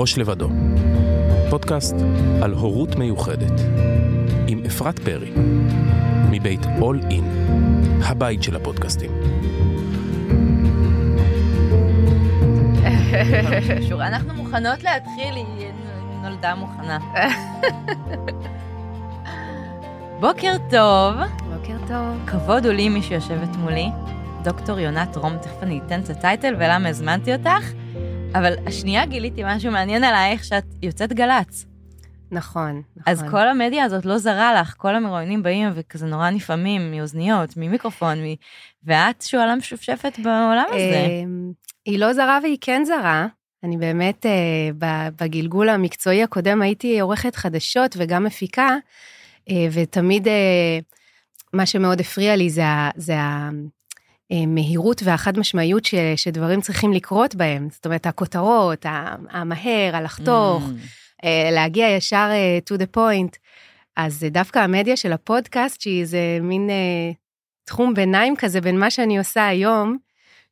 ראש לבדו, פודקאסט על הורות מיוחדת, עם אפרת פרי, מבית All In, הבית של הפודקאסטים. שורה, אנחנו מוכנות להתחיל, היא נולדה מוכנה. בוקר טוב. בוקר טוב. כבוד הוא לי מי שיושבת מולי, דוקטור יונת רום, תכף אני אתן את הטייטל ולמה הזמנתי אותך, אבל השנייה גיליתי משהו מעניין עלייך, שאת יוצאת גל"צ. נכון, נכון. אז כל המדיה הזאת לא זרה לך, כל המרואיינים באים וכזה נורא נפעמים מאוזניות, ממיקרופון, מ... ואת שועלה משופשפת בעולם הזה. אמ, היא לא זרה והיא כן זרה. אני באמת, אה, בגלגול המקצועי הקודם הייתי עורכת חדשות וגם מפיקה, אה, ותמיד אה, מה שמאוד הפריע לי זה, זה המהירות והחד משמעיות ש, שדברים צריכים לקרות בהם. זאת אומרת, הכותרות, המהר, הלחתוך, mm. להגיע ישר to the point. אז דווקא המדיה של הפודקאסט, שהיא איזה מין תחום ביניים כזה בין מה שאני עושה היום,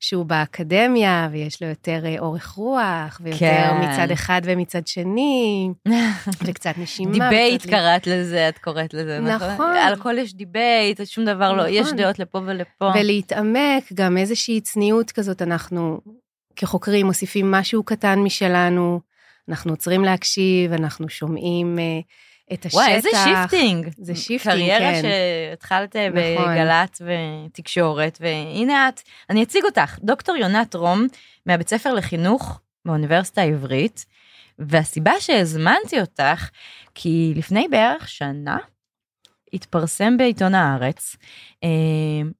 שהוא באקדמיה, ויש לו יותר אורך רוח, ויותר כן. מצד אחד ומצד שני, וקצת נשימה. debate וקצת קראת לזה, את קוראת לזה, נכון? נכון. על הכל יש debate, שום דבר נכון. לא, יש נכון. דעות לפה ולפה. ולהתעמק, גם איזושהי צניעות כזאת, אנחנו כחוקרים מוסיפים משהו קטן משלנו, אנחנו עוצרים להקשיב, אנחנו שומעים... את השטח. וואי, איזה shifting. זה shifting, קריירה כן. קריירה שהתחלת נכון. בגל"צ ותקשורת, והנה את, אני אציג אותך, דוקטור יונת רום, מהבית ספר לחינוך באוניברסיטה העברית, והסיבה שהזמנתי אותך, כי לפני בערך שנה, התפרסם בעיתון הארץ אה,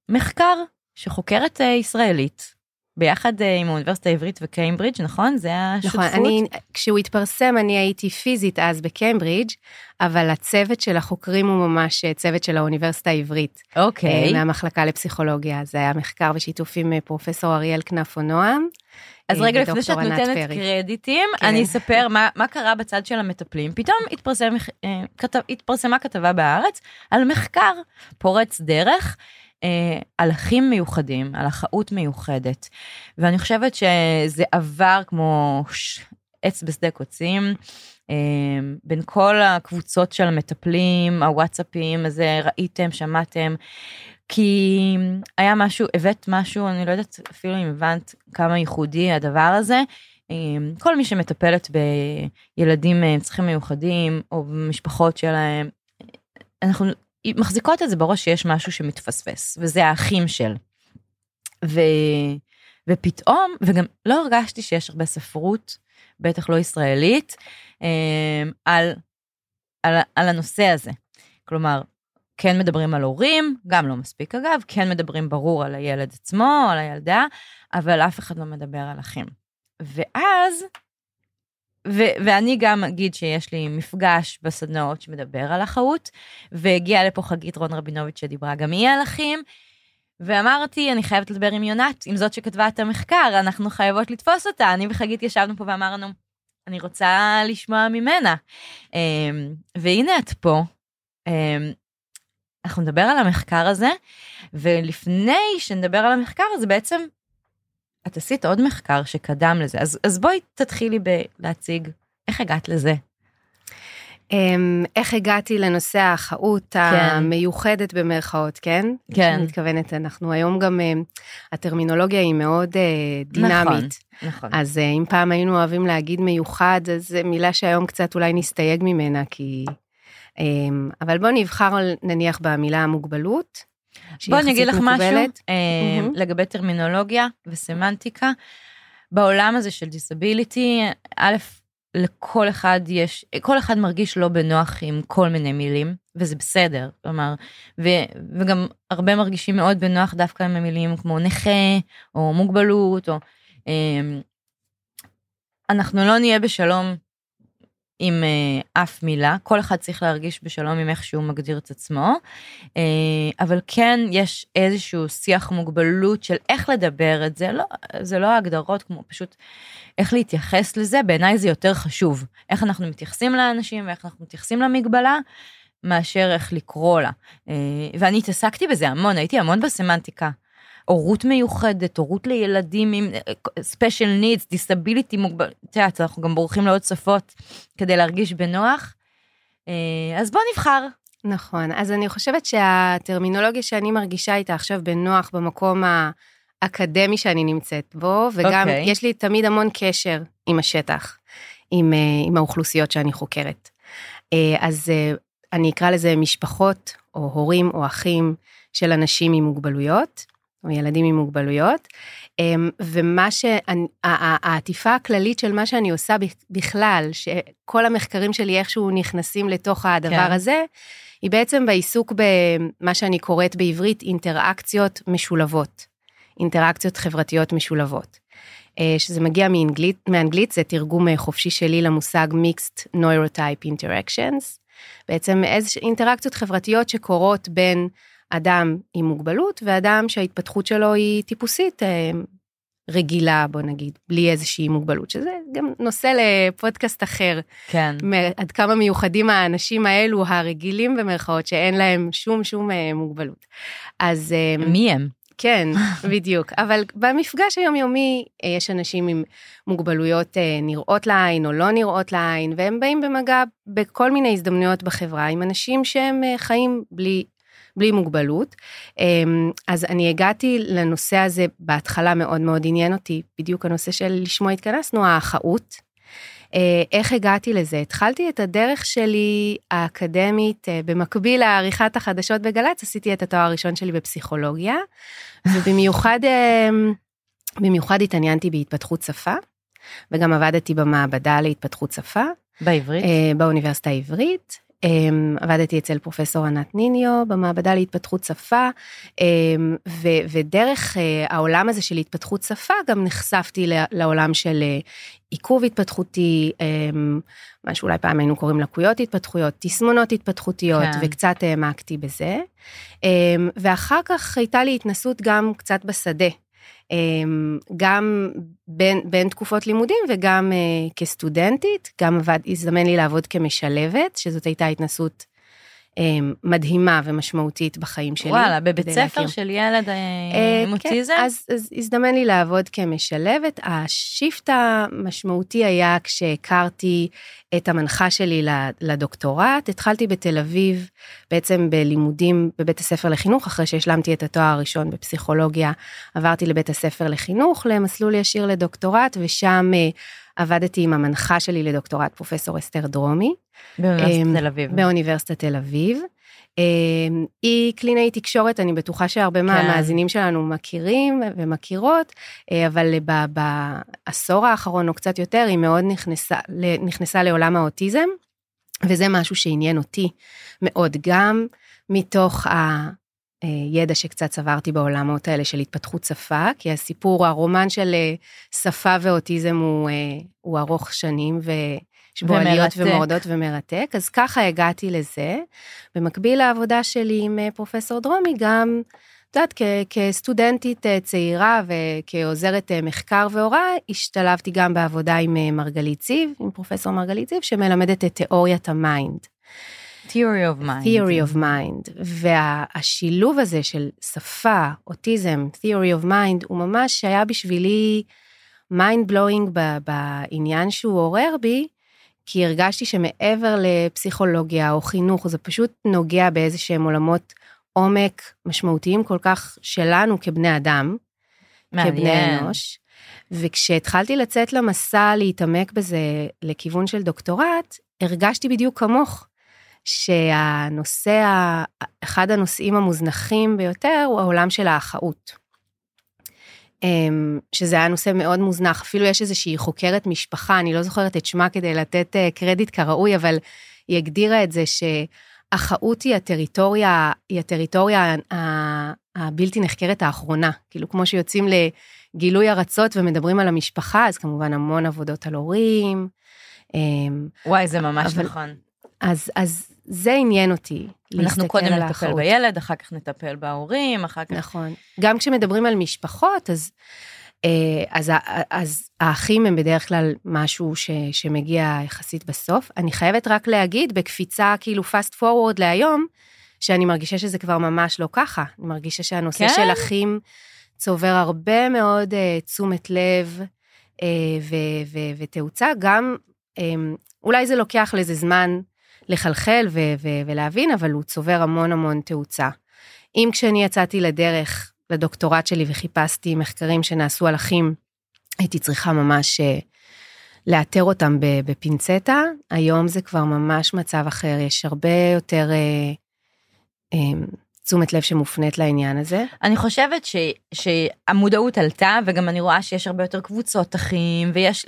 מחקר שחוקרת אה, ישראלית ביחד אה, עם האוניברסיטה העברית וקיימברידג', נכון? זה השותפות? נכון, אני, כשהוא התפרסם אני הייתי פיזית אז בקיימברידג', אבל הצוות של החוקרים הוא ממש אה, צוות של האוניברסיטה העברית. אוקיי. Okay. מהמחלקה לפסיכולוגיה, זה היה מחקר בשיתוף עם פרופסור אריאל כנפו נועם. אז רגע, לפני שאת נותנת פרי. קרדיטים, כן. אני אספר מה, מה קרה בצד של המטפלים. פתאום התפרסם, התפרסמה כתבה בארץ על מחקר פורץ דרך. אה, על אחים מיוחדים, על אחאות מיוחדת. ואני חושבת שזה עבר כמו עץ בשדה קוצים. אה, בין כל הקבוצות של המטפלים, הוואטסאפים, הזה, ראיתם, שמעתם, כי היה משהו, הבאת משהו, אני לא יודעת אפילו אם הבנת כמה ייחודי הדבר הזה. אה, כל מי שמטפלת בילדים עם צרכים מיוחדים, או במשפחות שלהם, אנחנו מחזיקות את זה בראש שיש משהו שמתפספס, וזה האחים של. ו... ופתאום, וגם לא הרגשתי שיש הרבה ספרות, בטח לא ישראלית, אה, על, על, על הנושא הזה. כלומר, כן מדברים על הורים, גם לא מספיק אגב, כן מדברים ברור על הילד עצמו, על הילדה, אבל אף אחד לא מדבר על אחים. ואז ו- ואני גם אגיד שיש לי מפגש בסדנאות שמדבר על אחאות, והגיעה לפה חגית רון רבינוביץ' שדיברה גם היא על אחים, ואמרתי, אני חייבת לדבר עם יונת, עם זאת שכתבה את המחקר, אנחנו חייבות לתפוס אותה. אני וחגית ישבנו פה ואמרנו, אני רוצה לשמוע ממנה. אמ, והנה את פה. אמ, אנחנו נדבר על המחקר הזה, ולפני שנדבר על המחקר הזה, בעצם את עשית עוד מחקר שקדם לזה, אז, אז בואי תתחילי בלהציג איך הגעת לזה. Um, איך הגעתי לנושא האחאות כן. המיוחדת במרכאות, כן? כן. אני מתכוונת, אנחנו היום גם, uh, הטרמינולוגיה היא מאוד uh, דינמית. נכון, נכון. אז uh, אם פעם היינו אוהבים להגיד מיוחד, אז זו מילה שהיום קצת אולי נסתייג ממנה, כי... Um, אבל בואו נבחר נניח במילה המוגבלות. בוא אני אגיד לך משהו mm-hmm. לגבי טרמינולוגיה וסמנטיקה. בעולם הזה של דיסביליטי, א', לכל אחד יש, כל אחד מרגיש לא בנוח עם כל מיני מילים, וזה בסדר, כלומר, ו, וגם הרבה מרגישים מאוד בנוח דווקא עם המילים כמו נכה, או מוגבלות, או... אמ, אנחנו לא נהיה בשלום עם uh, אף מילה, כל אחד צריך להרגיש בשלום עם איך שהוא מגדיר את עצמו, uh, אבל כן יש איזשהו שיח מוגבלות של איך לדבר את זה, לא, זה לא הגדרות כמו פשוט איך להתייחס לזה, בעיניי זה יותר חשוב, איך אנחנו מתייחסים לאנשים ואיך אנחנו מתייחסים למגבלה, מאשר איך לקרוא לה. Uh, ואני התעסקתי בזה המון, הייתי המון בסמנטיקה. הורות מיוחדת, הורות לילדים עם special needs, disability מוגבל, את יודעת, אנחנו גם בורחים לעוד שפות כדי להרגיש בנוח. אז בוא נבחר. נכון, אז אני חושבת שהטרמינולוגיה שאני מרגישה איתה עכשיו בנוח במקום האקדמי שאני נמצאת בו, וגם okay. אוקיי. יש לי תמיד המון קשר עם השטח, עם, עם האוכלוסיות שאני חוקרת. אז אני אקרא לזה משפחות, או הורים, או אחים של אנשים עם מוגבלויות, או ילדים עם מוגבלויות. אמ, ומה שהעטיפה הכללית של מה שאני עושה בכלל, שכל המחקרים שלי איכשהו נכנסים לתוך הדבר כן. הזה, היא בעצם בעיסוק במה שאני קוראת בעברית אינטראקציות משולבות, אינטראקציות חברתיות משולבות. אה, שזה מגיע מאנגלית, מאנגלית, זה תרגום אה, חופשי שלי למושג Mixed Neurotype Interactions. בעצם איזה אינטראקציות חברתיות שקורות בין אדם עם מוגבלות ואדם שההתפתחות שלו היא טיפוסית אה, רגילה, בוא נגיד, בלי איזושהי מוגבלות, שזה גם נושא לפודקאסט אחר. כן. עד כמה מיוחדים האנשים האלו, הרגילים במרכאות, שאין להם שום שום אה, מוגבלות. אז... מי הם? כן, בדיוק. אבל במפגש היומיומי אה, יש אנשים עם מוגבלויות אה, נראות לעין או לא נראות לעין, והם באים במגע בכל מיני הזדמנויות בחברה עם אנשים שהם אה, חיים בלי, בלי מוגבלות. אמ, אז אני הגעתי לנושא הזה בהתחלה מאוד מאוד עניין אותי, בדיוק הנושא של לשמו התכנסנו, האחאות. אה, איך הגעתי לזה? התחלתי את הדרך שלי האקדמית אה, במקביל לעריכת החדשות בגל"צ, עשיתי את התואר הראשון שלי בפסיכולוגיה, ובמיוחד אה, במיוחד התעניינתי בהתפתחות שפה, וגם עבדתי במעבדה להתפתחות שפה. בעברית? באוניברסיטה העברית. אמ, עבדתי אצל פרופסור ענת ניניו במעבדה להתפתחות שפה, אמ, ו- ודרך אה, העולם הזה של התפתחות שפה גם נחשפתי לעולם של אה, עיכוב התפתחותי, אמ, מה שאולי פעם היינו קוראים לקויות התפתחויות, תסמונות התפתחותיות, כן. וקצת העמקתי בזה. ואחר כך הייתה לי התנסות גם קצת בשדה. אמ, גם בין, בין תקופות לימודים וגם uh, כסטודנטית, גם עבד, הזדמן לי לעבוד כמשלבת, שזאת הייתה התנסות מדהימה ומשמעותית בחיים שלי. וואלה, בבית ספר להכיר. של ילד אה, אה, עם אוטיזם? כן, אז, אז הזדמן לי לעבוד כמשלבת. השיפט המשמעותי היה כשהכרתי את המנחה שלי לדוקטורט. התחלתי בתל אביב, בעצם בלימודים בבית הספר לחינוך, אחרי שהשלמתי את התואר הראשון בפסיכולוגיה, עברתי לבית הספר לחינוך, למסלול ישיר לדוקטורט, ושם אה, עבדתי עם המנחה שלי לדוקטורט, פרופסור אסתר דרומי. באוניברסיטת אמ, תל אביב. באוניברסיטת תל אביב. אמ, היא קלינאית תקשורת, אני בטוחה שהרבה כן. מהמאזינים שלנו מכירים ומכירות, אה, אבל בעשור האחרון או קצת יותר, היא מאוד נכנסה, נכנסה לעולם האוטיזם, וזה משהו שעניין אותי מאוד, גם מתוך הידע שקצת צברתי בעולמות האלה של התפתחות שפה, כי הסיפור, הרומן של אה, שפה ואוטיזם הוא, אה, הוא ארוך שנים, ו... יש בו עליות ומורדות ומרתק, אז ככה הגעתי לזה. במקביל לעבודה שלי עם אה, פרופסור דרומי, גם, את יודעת, כסטודנטית אה, צעירה וכעוזרת אה, מחקר והוראה, השתלבתי גם בעבודה עם מרגלית זיו, עם פרופסור מרגלית זיו, שמלמדת את תיאוריית ה mind. Theory of Mind. Theory of Mind. והשילוב הזה של שפה, אוטיזם, Theory of Mind, הוא ממש היה בשבילי mind blowing בעניין שהוא עורר בי, כי הרגשתי שמעבר לפסיכולוגיה או חינוך, זה פשוט נוגע באיזה שהם עולמות עומק משמעותיים כל כך שלנו כבני אדם, מעניין. כבני אנוש. וכשהתחלתי לצאת למסע להתעמק בזה לכיוון של דוקטורט, הרגשתי בדיוק כמוך, שהנושא, אחד הנושאים המוזנחים ביותר הוא העולם של האחאות. אמ, שזה היה נושא מאוד מוזנח, אפילו יש איזושהי חוקרת משפחה, אני לא זוכרת את שמה כדי לתת אה, קרדיט כראוי, אבל היא הגדירה את זה שאחאות היא הטריטוריה, היא הטריטוריה הבלתי נחקרת האחרונה. כאילו, כמו שיוצאים לגילוי ארצות ומדברים על המשפחה, אז כמובן המון עבודות על הורים. אמ, וואי, זה ממש אבל, נכון. אז, אז זה עניין אותי. אנחנו קודם נטפל. בילד, אחר כך נטפל בהורים, אחר כך... נכון. גם כשמדברים על משפחות, אז, אה, אז, אז האחים הם בדרך כלל משהו ש, שמגיע יחסית בסוף. אני חייבת רק להגיד, בקפיצה כאילו fast forward להיום, שאני מרגישה שזה כבר ממש לא ככה. אני מרגישה שהנושא כן? של אחים צובר הרבה מאוד uh, תשומת לב uh, ו- ו- ותאוצה, גם um, אולי זה לוקח לזה זמן לחלחל ו- ו- ולהבין, אבל הוא צובר המון המון תאוצה. אם כשאני יצאתי לדרך לדוקטורט שלי וחיפשתי מחקרים שנעשו על אחים, הייתי צריכה ממש uh, לאתר אותם בפינצטה, היום זה כבר ממש מצב אחר, יש הרבה יותר uh, um, תשומת לב שמופנית לעניין הזה. אני חושבת ש, שהמודעות עלתה, וגם אני רואה שיש הרבה יותר קבוצות אחים, ויש,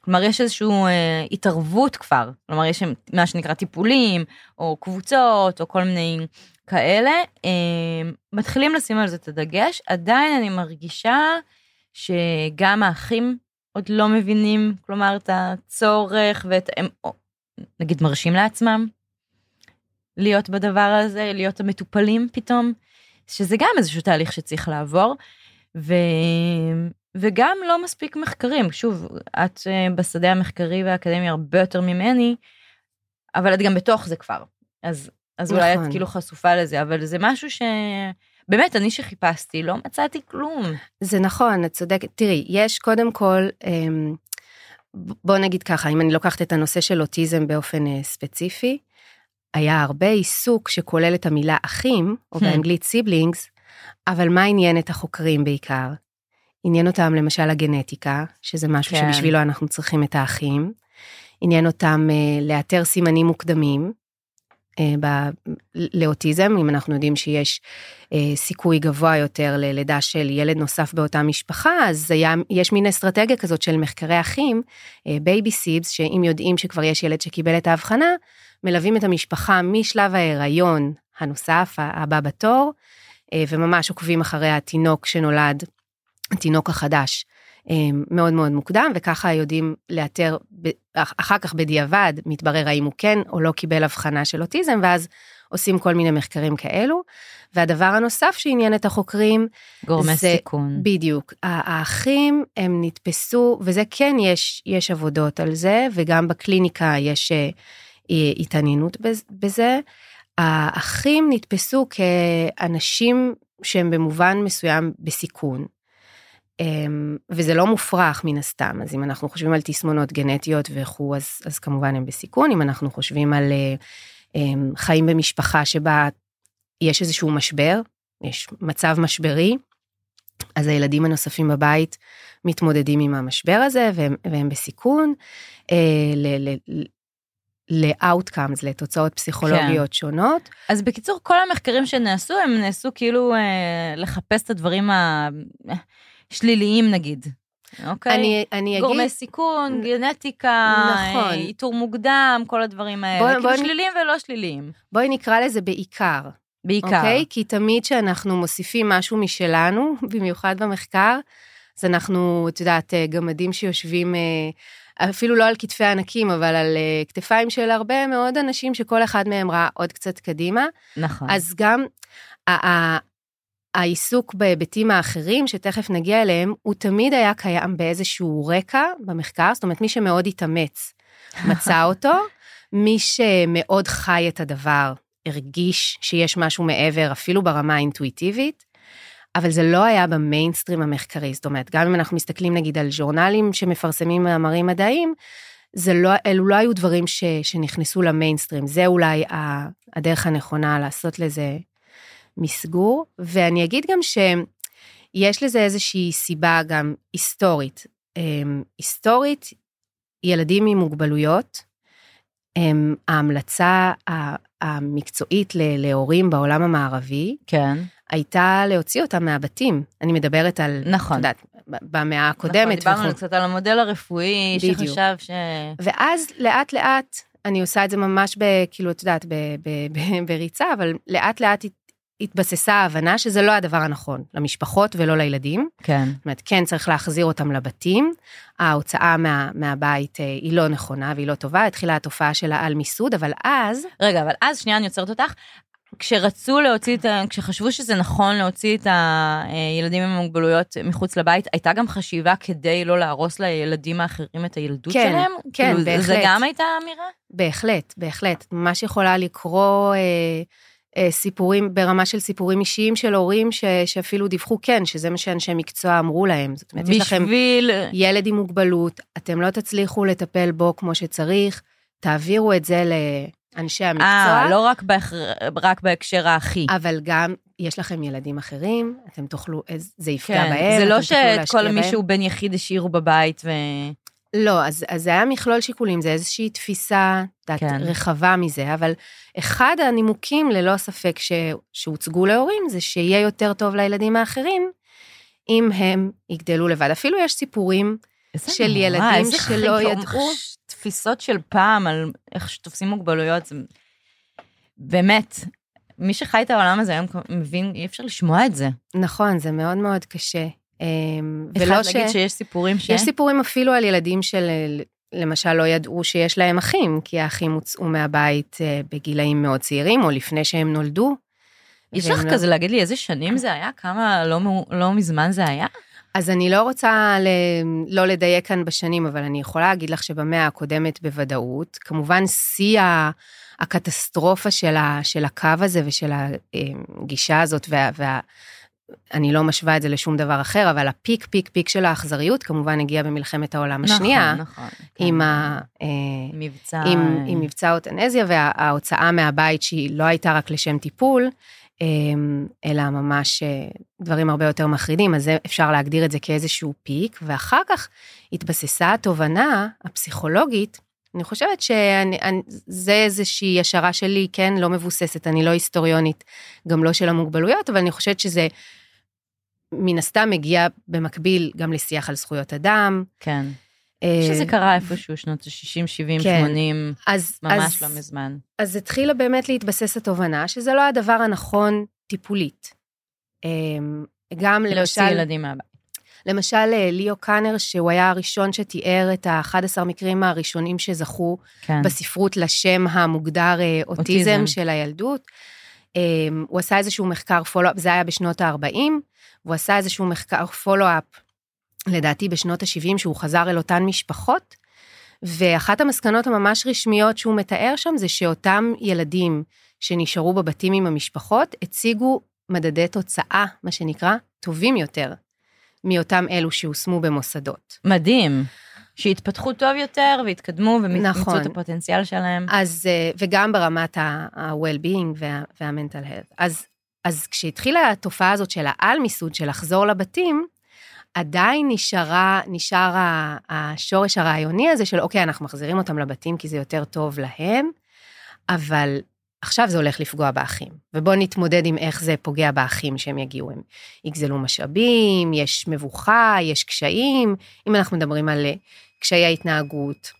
כלומר, יש איזושהי אה, התערבות כבר, כלומר, יש מה שנקרא טיפולים, או קבוצות, או כל מיני כאלה, אה, מתחילים לשים על זה את הדגש, עדיין אני מרגישה שגם האחים עוד לא מבינים, כלומר, את הצורך, ואת, הם נגיד מרשים לעצמם, להיות בדבר הזה, להיות המטופלים פתאום, שזה גם איזשהו תהליך שצריך לעבור. ו... וגם לא מספיק מחקרים, שוב, את אה, בשדה המחקרי והאקדמי הרבה יותר ממני, אבל את גם בתוך זה כבר. אז, אז נכון. אולי את נכון. כאילו חשופה לזה, אבל זה משהו ש... באמת, אני שחיפשתי, לא מצאתי כלום. זה נכון, את צודקת. תראי, יש קודם כל, אמ, בוא נגיד ככה, אם אני לוקחת את הנושא של אוטיזם באופן אה, ספציפי, היה הרבה עיסוק שכולל את המילה אחים, או hmm. באנגלית סיבלינגס, אבל מה עניין את החוקרים בעיקר? עניין אותם למשל הגנטיקה, שזה משהו כן. שבשבילו אנחנו צריכים את האחים. עניין אותם uh, לאתר סימנים מוקדמים uh, ב, לאוטיזם, אם אנחנו יודעים שיש uh, סיכוי גבוה יותר ללידה של ילד נוסף באותה משפחה, אז היה, יש מין אסטרטגיה כזאת של מחקרי אחים, baby uh, sibs, שאם יודעים שכבר יש ילד שקיבל את ההבחנה, מלווים את המשפחה משלב ההיריון הנוסף, הבא בתור, אה, וממש עוקבים אחרי התינוק שנולד, התינוק החדש, אה, מאוד מאוד מוקדם, וככה יודעים לאתר, אחר כך בדיעבד מתברר האם הוא כן או לא קיבל הבחנה של אוטיזם, ואז עושים כל מיני מחקרים כאלו. והדבר הנוסף שעניין את החוקרים, גורמי זה, סיכון. בדיוק. האחים הם נתפסו, וזה כן יש, יש עבודות על זה, וגם בקליניקה יש אה, התעניינות בזה. האחים נתפסו כאנשים שהם במובן מסוים בסיכון. אמ, וזה לא מופרך מן הסתם, אז אם אנחנו חושבים על תסמונות גנטיות וכו', אז, אז כמובן הם בסיכון, אם אנחנו חושבים על אמ, חיים במשפחה שבה יש איזשהו משבר, יש מצב משברי, אז הילדים הנוספים בבית מתמודדים עם המשבר הזה והם, והם בסיכון. אה, ל-outcomes, לתוצאות פסיכולוגיות כן. שונות. אז בקיצור, כל המחקרים שנעשו, הם נעשו כאילו אה, לחפש את הדברים השליליים נגיד. אוקיי? אני, אני אגיד... גורמי סיכון, גנטיקה, נכון. איתור מוקדם, כל הדברים האלה. בוא, כאילו בוא שליליים נ... ולא שליליים. בואי נקרא לזה בעיקר. בעיקר. אוקיי? כי תמיד כשאנחנו מוסיפים משהו משלנו, במיוחד במחקר, אז אנחנו, את יודעת, אה, גמדים שיושבים אה, אפילו לא על כתפי ענקים, אבל על uh, כתפיים של הרבה מאוד אנשים שכל אחד מהם ראה עוד קצת קדימה. נכון. אז גם העיסוק בהיבטים האחרים, שתכף נגיע אליהם, הוא תמיד היה קיים באיזשהו רקע במחקר, זאת אומרת, מי שמאוד התאמץ מצא אותו, מי שמאוד חי את הדבר, הרגיש שיש משהו מעבר, אפילו ברמה האינטואיטיבית, אבל זה לא היה במיינסטרים המחקרי, זאת אומרת, גם אם אנחנו מסתכלים נגיד על ז'ורנלים שמפרסמים מאמרים מדעיים, זה לא, אלו לא היו דברים ש, שנכנסו למיינסטרים, זה אולי הדרך הנכונה לעשות לזה מסגור, ואני אגיד גם שיש לזה איזושהי סיבה גם היסטורית. אמ, היסטורית, ילדים עם מוגבלויות, הם ההמלצה המקצועית להורים בעולם המערבי, כן. הייתה להוציא אותם מהבתים. אני מדברת על, נכון. את יודעת, במאה הקודמת. נכון, דיברנו וכו'. קצת על המודל הרפואי, בדיוק. שחשב ש... ואז לאט לאט, אני עושה את זה ממש, ב, כאילו, את יודעת, ב, ב, ב, בריצה, אבל לאט לאט התבססה ההבנה שזה לא הדבר הנכון למשפחות ולא לילדים. כן. זאת אומרת, כן צריך להחזיר אותם לבתים. ההוצאה מה, מהבית אה, היא לא נכונה והיא לא טובה, התחילה התופעה של העל מיסוד, אבל אז... רגע, אבל אז, שנייה, אני עוצרת אותך. כשרצו להוציא את ה... כשחשבו שזה נכון להוציא את הילדים עם מוגבלויות מחוץ לבית, הייתה גם חשיבה כדי לא להרוס לילדים האחרים את הילדות כן, שלהם? כן, כאילו, בהחלט. זה גם הייתה אמירה? בהחלט, בהחלט. ממש יכולה לקרוא... אה, אה, סיפורים, ברמה של סיפורים אישיים של הורים ש, שאפילו דיווחו כן, שזה מה שאנשי מקצוע אמרו להם. זאת אומרת, בשביל... יש לכם ילד עם מוגבלות, אתם לא תצליחו לטפל בו כמו שצריך, תעבירו את זה לאנשי המקצוע. אה, לא רק, בהכ... רק בהקשר האחי. אבל גם, יש לכם ילדים אחרים, אתם תוכלו, זה יפגע כן, בהם, זה לא שאת כל מי שהוא בן יחיד השאירו בבית ו... לא, אז, אז זה היה מכלול שיקולים, זה איזושהי תפיסה כן. רחבה מזה, אבל אחד הנימוקים, ללא ספק, ש, שהוצגו להורים, זה שיהיה יותר טוב לילדים האחרים, אם הם יגדלו לבד. אפילו יש סיפורים של נורא, ילדים שלא ידעו. תפיסות של פעם על איך שתופסים מוגבלויות, זה באמת, מי שחי את העולם הזה היום מבין, אי אפשר לשמוע את זה. נכון, זה מאוד מאוד קשה. אמ, ולא ש... להגיד שיש סיפורים ש... יש סיפורים אפילו על ילדים של, למשל, לא ידעו שיש להם אחים, כי האחים הוצאו מהבית אה, בגילאים מאוד צעירים, או לפני שהם נולדו. יש לך לא... כזה להגיד לי איזה שנים זה היה? כמה לא, לא מזמן זה היה? אז אני לא רוצה ל... לא לדייק כאן בשנים, אבל אני יכולה להגיד לך שבמאה הקודמת בוודאות, כמובן שיא הקטסטרופה של, ה... של הקו הזה ושל הגישה הזאת וה... וה... אני לא משווה את זה לשום דבר אחר, אבל הפיק, פיק, פיק של האכזריות כמובן הגיע במלחמת העולם נכון, השנייה. נכון, נכון. עם, כן. ה, אה, מבצע... עם, עם מבצע אוטנזיה וההוצאה מהבית שהיא לא הייתה רק לשם טיפול, אלא ממש אה, דברים הרבה יותר מחרידים, אז אפשר להגדיר את זה כאיזשהו פיק, ואחר כך התבססה התובנה הפסיכולוגית, אני חושבת שזה איזושהי השערה שלי, כן, לא מבוססת, אני לא היסטוריונית, גם לא של המוגבלויות, אבל אני חושבת שזה מן הסתם מגיע במקביל גם לשיח על זכויות אדם. כן. אה, שזה קרה איפשהו שנות ה-60, 70, כן. 80, אז, ממש אז, לא מזמן. אז התחילה באמת להתבסס התובנה שזה לא הדבר הנכון טיפולית. אמ, גם למשל... להוציא ילדים מהבית. למשל, אה, ליאו קאנר, שהוא היה הראשון שתיאר את ה-11 מקרים הראשונים שזכו כן. בספרות לשם המוגדר אה, אוטיזם, אוטיזם של הילדות. הוא עשה איזשהו מחקר פולו-אפ, זה היה בשנות ה-40, והוא עשה איזשהו מחקר פולו-אפ, לדעתי בשנות ה-70, שהוא חזר אל אותן משפחות, ואחת המסקנות הממש רשמיות שהוא מתאר שם זה שאותם ילדים שנשארו בבתים עם המשפחות, הציגו מדדי תוצאה, מה שנקרא, טובים יותר מאותם אלו שהושמו במוסדות. מדהים. שיתפתחו טוב יותר ויתקדמו ומצאו נכון. את הפוטנציאל שלהם. אז, אה, וגם ברמת ה-well-being וה-mental health. אז, אז כשהתחילה התופעה הזאת של העל-מיסוד, של לחזור לבתים, עדיין נשארה, נשאר השורש הרעיוני הזה של, אוקיי, אנחנו מחזירים אותם לבתים כי זה יותר טוב להם, אבל עכשיו זה הולך לפגוע באחים, ובואו נתמודד עם איך זה פוגע באחים שהם יגיעו, הם יגזלו משאבים, יש מבוכה, יש קשיים, אם אנחנו מדברים על קשיי ההתנהגות,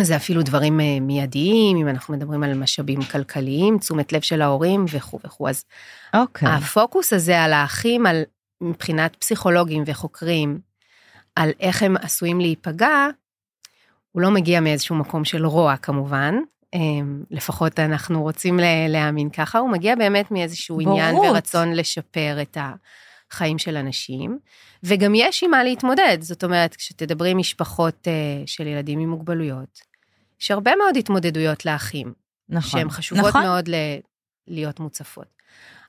זה אפילו דברים אה, מיידיים, אם אנחנו מדברים על משאבים כלכליים, תשומת לב של ההורים וכו' וכו'. אז okay. אוקיי. הפוקוס הזה על האחים, על מבחינת פסיכולוגים וחוקרים, על איך הם עשויים להיפגע, הוא לא מגיע מאיזשהו מקום של רוע כמובן, אמ, לפחות אנחנו רוצים להאמין ככה, הוא מגיע באמת מאיזשהו בורות. עניין ורצון לשפר את החיים של אנשים, וגם יש עם מה להתמודד, זאת אומרת, כשתדברי עם משפחות uh, של ילדים עם מוגבלויות, יש הרבה מאוד התמודדויות לאחים, נכון, שהן חשובות נכון. מאוד ל- להיות מוצפות.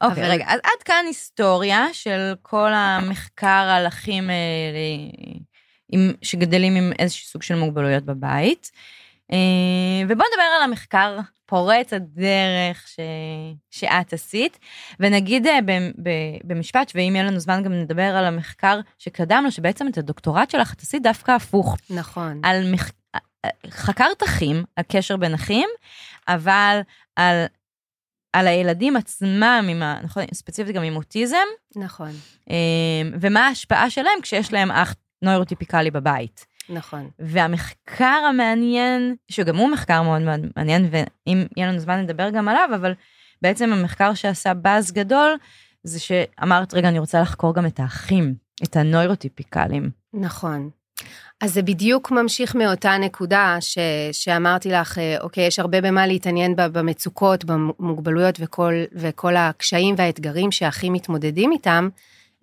אוקיי, אבל... רגע, אז עד כאן היסטוריה של כל המחקר על אחים אה, עם, שגדלים עם איזשהו סוג של מוגבלויות בבית. אה, ובוא נדבר על המחקר פורץ הדרך ש... שאת עשית, ונגיד אה, ב... ב... במשפט, ואם יהיה לנו זמן גם נדבר על המחקר שקדם לו, שבעצם את הדוקטורט שלך את עשית דווקא הפוך. נכון. על מח... חקרת אחים, הקשר בין אחים, אבל על, על הילדים עצמם, עם ה... נכון, ספציפית גם עם אוטיזם. נכון. אה, ומה ההשפעה שלהם כשיש להם אח נוירוטיפיקלי בבית. נכון. והמחקר המעניין, שגם הוא מחקר מאוד מאוד מעניין, ואם יהיה לנו זמן נדבר גם עליו, אבל בעצם המחקר שעשה באז גדול, זה שאמרת, רגע, אני רוצה לחקור גם את האחים, את הנוירוטיפיקלים. נכון. אז זה בדיוק ממשיך מאותה נקודה ש, שאמרתי לך, אה, אוקיי, יש הרבה במה להתעניין במצוקות, במוגבלויות וכל, וכל הקשיים והאתגרים שהאחים מתמודדים איתם,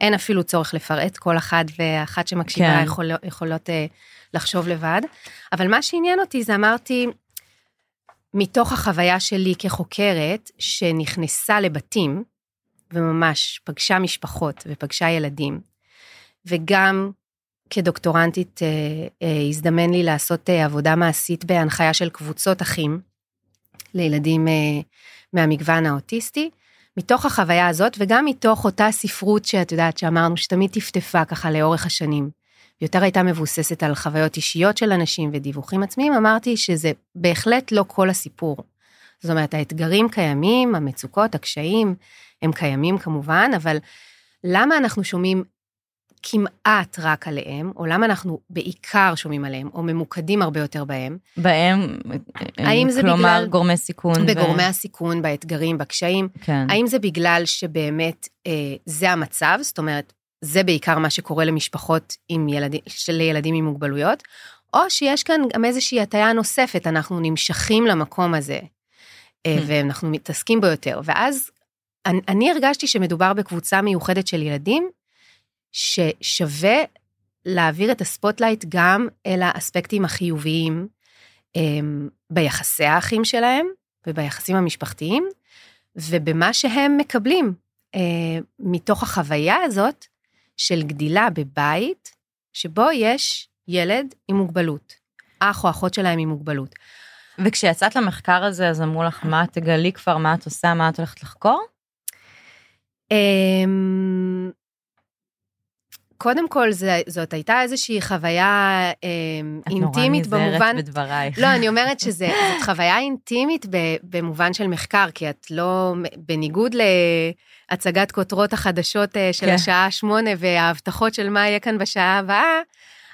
אין אפילו צורך לפרט, כל אחד ואחת שמקשיבה כן. יכול, יכולות uh, לחשוב לבד. אבל מה שעניין אותי זה אמרתי, מתוך החוויה שלי כחוקרת, שנכנסה לבתים, וממש פגשה משפחות ופגשה ילדים, וגם כדוקטורנטית אה, אה, הזדמן לי לעשות אה, עבודה מעשית בהנחיה של קבוצות אחים לילדים מהמגוון האוטיסטי. מתוך החוויה הזאת וגם מתוך אותה ספרות שאת יודעת שאמרנו שתמיד טפטפה ככה לאורך השנים. יותר הייתה מבוססת על חוויות אישיות של אנשים ודיווחים עצמיים, אמרתי שזה בהחלט לא כל הסיפור. זאת אומרת, האתגרים קיימים, המצוקות, הקשיים, הם קיימים כמובן, אבל למה אנחנו שומעים כמעט רק עליהם, או למה אנחנו בעיקר שומעים עליהם, או ממוקדים הרבה יותר בהם? בהם, האם זה כלומר בגלל... גורמי סיכון. בגורמי ו... הסיכון, באתגרים, בקשיים. כן. האם זה בגלל שבאמת אה, זה המצב, זאת אומרת, זה בעיקר מה שקורה למשפחות עם ילדים, של ילדים עם מוגבלויות, או שיש כאן גם איזושהי הטיה נוספת, אנחנו נמשכים למקום הזה, אה, hmm. ואנחנו מתעסקים בו יותר. ואז אני, אני הרגשתי שמדובר בקבוצה מיוחדת של ילדים, ששווה להעביר את ה spotlight גם אל האספקטים החיוביים הם, ביחסי האחים שלהם וביחסים המשפחתיים, ובמה שהם מקבלים אה, מתוך החוויה הזאת של גדילה בבית, שבו יש ילד עם מוגבלות, אח או אחות שלהם עם מוגבלות. וכשיצאת למחקר הזה, אז אמרו לך, מה תגלי כבר, מה את עושה, מה את הולכת לחקור? אמ, קודם כל, זה, זאת הייתה איזושהי חוויה אה, אינטימית במובן... את נורא נזהרת בדברייך. לא, אני אומרת שזאת חוויה אינטימית ב, במובן של מחקר, כי את לא, בניגוד להצגת כותרות החדשות אה, של כן. השעה שמונה וההבטחות של מה יהיה כאן בשעה הבאה,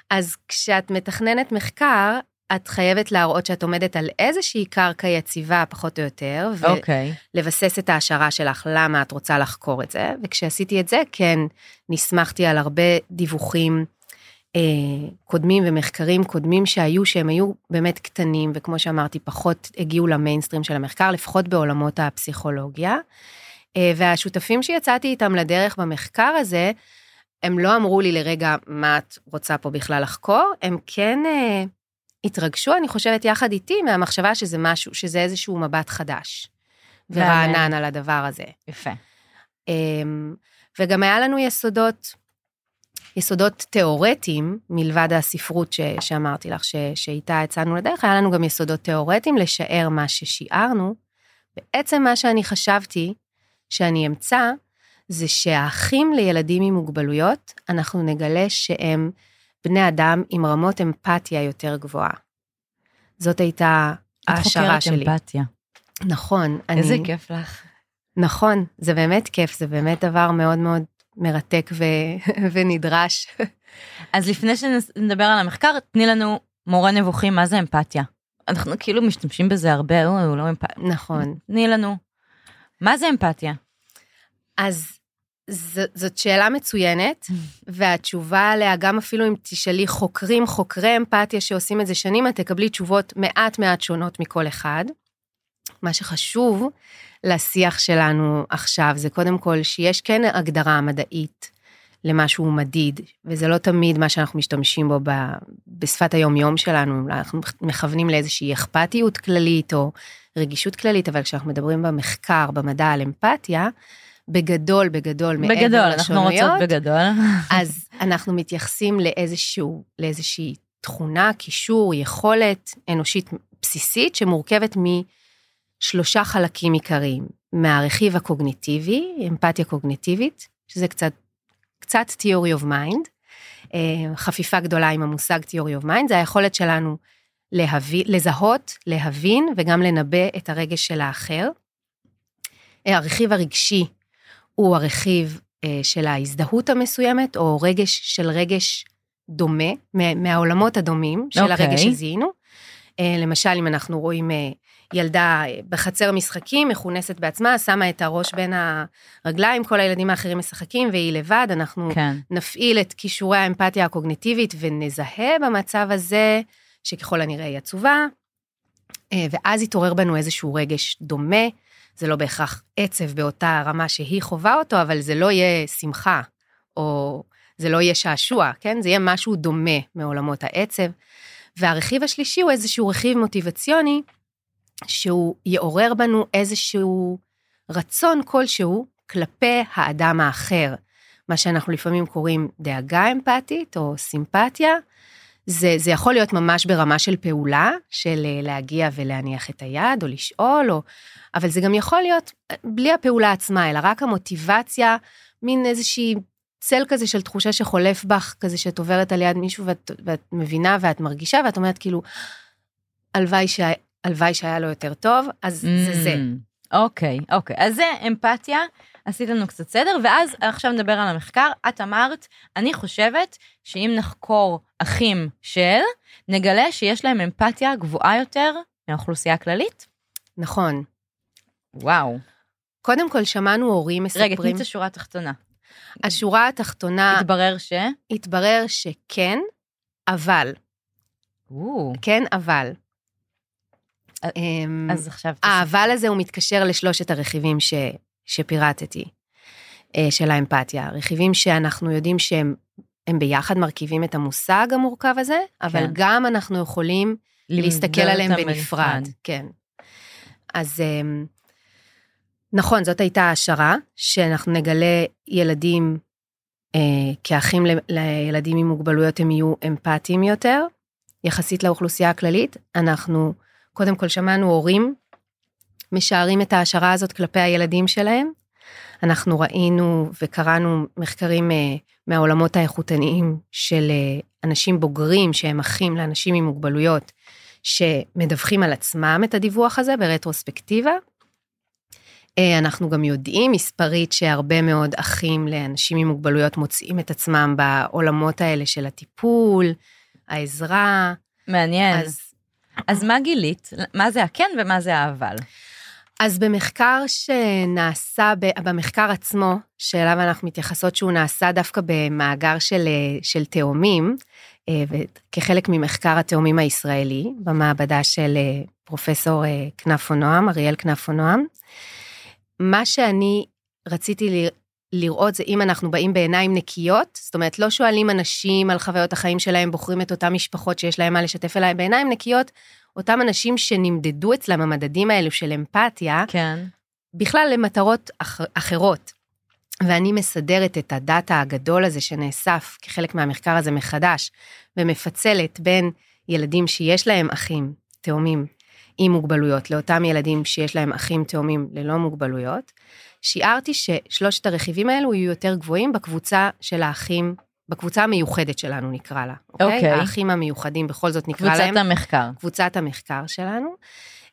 אז כשאת מתכננת מחקר, את חייבת להראות שאת עומדת על איזושהי קרקע יציבה, פחות או יותר, ולבסס okay. את ההשערה שלך למה את רוצה לחקור את זה. וכשעשיתי את זה, כן, נסמכתי על הרבה דיווחים אה, קודמים ומחקרים קודמים שהיו, שהם היו באמת קטנים, וכמו שאמרתי, פחות הגיעו למיינסטרים של המחקר, לפחות בעולמות הפסיכולוגיה. אה, והשותפים שיצאתי איתם לדרך במחקר הזה, הם לא אמרו לי לרגע מה את רוצה פה בכלל לחקור, הם כן... אה, התרגשו, אני חושבת, יחד איתי מהמחשבה שזה משהו, שזה איזשהו מבט חדש. ורענן על הדבר הזה. יפה. אמ, וגם היה לנו יסודות, יסודות תיאורטיים, מלבד הספרות ש, שאמרתי לך, ש, שאיתה יצאנו לדרך, היה לנו גם יסודות תיאורטיים לשער מה ששיערנו. בעצם מה שאני חשבתי שאני אמצא, זה שהאחים לילדים עם מוגבלויות, אנחנו נגלה שהם בני אדם עם רמות אמפתיה יותר גבוהה. זאת הייתה ההשערה שלי. את חוקרת אמפתיה. נכון. איזה אני... כיף לך. נכון, זה באמת כיף, זה באמת דבר מאוד מאוד מרתק ו... ונדרש. אז לפני שנדבר על המחקר, תני לנו מורה נבוכים, מה זה אמפתיה? אנחנו כאילו משתמשים בזה הרבה, הוא לא אמפתיה. נכון. תני לנו. מה זה אמפתיה? אז ז, זאת שאלה מצוינת, והתשובה עליה, גם אפילו אם תשאלי חוקרים, חוקרי אמפתיה שעושים את זה שנים, את תקבלי תשובות מעט מעט שונות מכל אחד. מה שחשוב לשיח שלנו עכשיו זה קודם כל שיש כן הגדרה מדעית למשהו מדיד, וזה לא תמיד מה שאנחנו משתמשים בו ב, בשפת היום-יום שלנו, אנחנו מכוונים לאיזושהי אכפתיות כללית או רגישות כללית, אבל כשאנחנו מדברים במחקר, במדע על אמפתיה, בגדול, בגדול, מעבר בגדול, אנחנו רוצות בגדול. אז אנחנו מתייחסים לאיזשהו, לאיזושהי תכונה, קישור, יכולת אנושית בסיסית שמורכבת משלושה חלקים עיקריים. מהרכיב הקוגניטיבי, אמפתיה קוגניטיבית, שזה קצת, קצת theory of mind, אה, חפיפה גדולה עם המושג theory of mind, זה היכולת שלנו להבין, לזהות, להבין וגם לנבא את הרגש של האחר. אה, הרכיב הרגשי הוא הרכיב אה, של ההזדהות המסוימת, או רגש של רגש דומה, מהעולמות הדומים של okay. אוקיי. הרגש שזיהינו. אה, למשל, אם אנחנו רואים אה, ילדה בחצר משחקים, מכונסת בעצמה, שמה את הראש בין הרגליים, כל הילדים האחרים משחקים והיא לבד, אנחנו כן. נפעיל את כישורי האמפתיה הקוגניטיבית ונזהה במצב הזה, שככל הנראה היא עצובה, ואז יתעורר בנו איזשהו רגש דומה. זה לא בהכרח עצב באותה רמה שהיא חווה אותו, אבל זה לא יהיה שמחה, או זה לא יהיה שעשוע, כן? זה יהיה משהו דומה מעולמות העצב. והרכיב השלישי הוא איזשהו רכיב מוטיבציוני, שהוא יעורר בנו איזשהו רצון כלשהו כלפי האדם האחר. מה שאנחנו לפעמים קוראים דאגה אמפתית או סימפתיה. זה, זה יכול להיות ממש ברמה של פעולה, של אה, להגיע ולהניח את היד או לשאול, או, אבל זה גם יכול להיות אה, בלי הפעולה עצמה, אלא רק המוטיבציה, מין איזושהי צל כזה של תחושה שחולף בך, כזה שאת עוברת על יד מישהו ואת, ואת מבינה ואת מרגישה, ואת אומרת כאילו, הלוואי, ש... שהיה לו יותר טוב, אז mm, זה זה. אוקיי, אוקיי, אז זה אמפתיה. עשית לנו קצת סדר, ואז עכשיו נדבר על המחקר. את אמרת, אני חושבת שאם נחקור אחים של, נגלה שיש להם אמפתיה גבוהה יותר מהאוכלוסייה הכללית? נכון. וואו. קודם כל, שמענו הורים מספרים... רגע, תני את השורה התחתונה. השורה התחתונה... התברר ש? התברר שכן, אבל. או. כן, אבל. אמ, אז עכשיו... האבל הזה הוא מתקשר לשלושת הרכיבים ש... שפירטתי, אה, של האמפתיה. רכיבים שאנחנו יודעים שהם הם ביחד מרכיבים את המושג המורכב הזה, אבל כן. גם אנחנו יכולים להסתכל עליהם בנפרד. כן. אז אמ, נכון, זאת הייתה ההשערה, שאנחנו נגלה ילדים אה, כאחים ל, לילדים עם מוגבלויות, הם יהיו אמפתיים יותר, יחסית לאוכלוסייה הכללית. אנחנו, קודם כל שמענו הורים משערים את ההשערה הזאת כלפי הילדים שלהם. אנחנו ראינו וקראנו מחקרים אה, מהעולמות האיכותניים של אה, אנשים בוגרים שהם אחים לאנשים עם מוגבלויות, שמדווחים על עצמם את הדיווח הזה ברטרוספקטיבה. אה, אנחנו גם יודעים מספרית שהרבה מאוד אחים לאנשים עם מוגבלויות מוצאים את עצמם בעולמות האלה של הטיפול, העזרה. מעניין. אז, אז מה גילית? מה זה הכן ומה זה האבל? אז במחקר שנעשה, במחקר עצמו, שאליו אנחנו מתייחסות, שהוא נעשה דווקא במאגר של, של תאומים, אה, וכחלק ממחקר התאומים הישראלי, במעבדה של אה, פרופסור אה, כנפו נועם, אריאל כנפו נועם, מה שאני רציתי לראות זה אם אנחנו באים בעיניים נקיות, זאת אומרת, לא שואלים אנשים על חוויות החיים שלהם, בוחרים את אותן משפחות שיש להם מה לשתף אליי, בעיניים נקיות, אותם אנשים שנמדדו אצלם המדדים האלו של אמפתיה, כן. בכלל למטרות אח, אחרות. ואני מסדרת את הדאטה הגדול הזה שנאסף כחלק מהמחקר הזה מחדש, ומפצלת בין ילדים שיש להם אחים תאומים עם מוגבלויות לאותם ילדים שיש להם אחים תאומים ללא מוגבלויות, שיערתי ששלושת הרכיבים האלו יהיו יותר גבוהים בקבוצה של האחים בקבוצה המיוחדת שלנו נקרא לה, אוקיי? Okay. אוקיי. האחים המיוחדים בכל זאת נקרא קבוצת להם. קבוצת המחקר. קבוצת המחקר שלנו.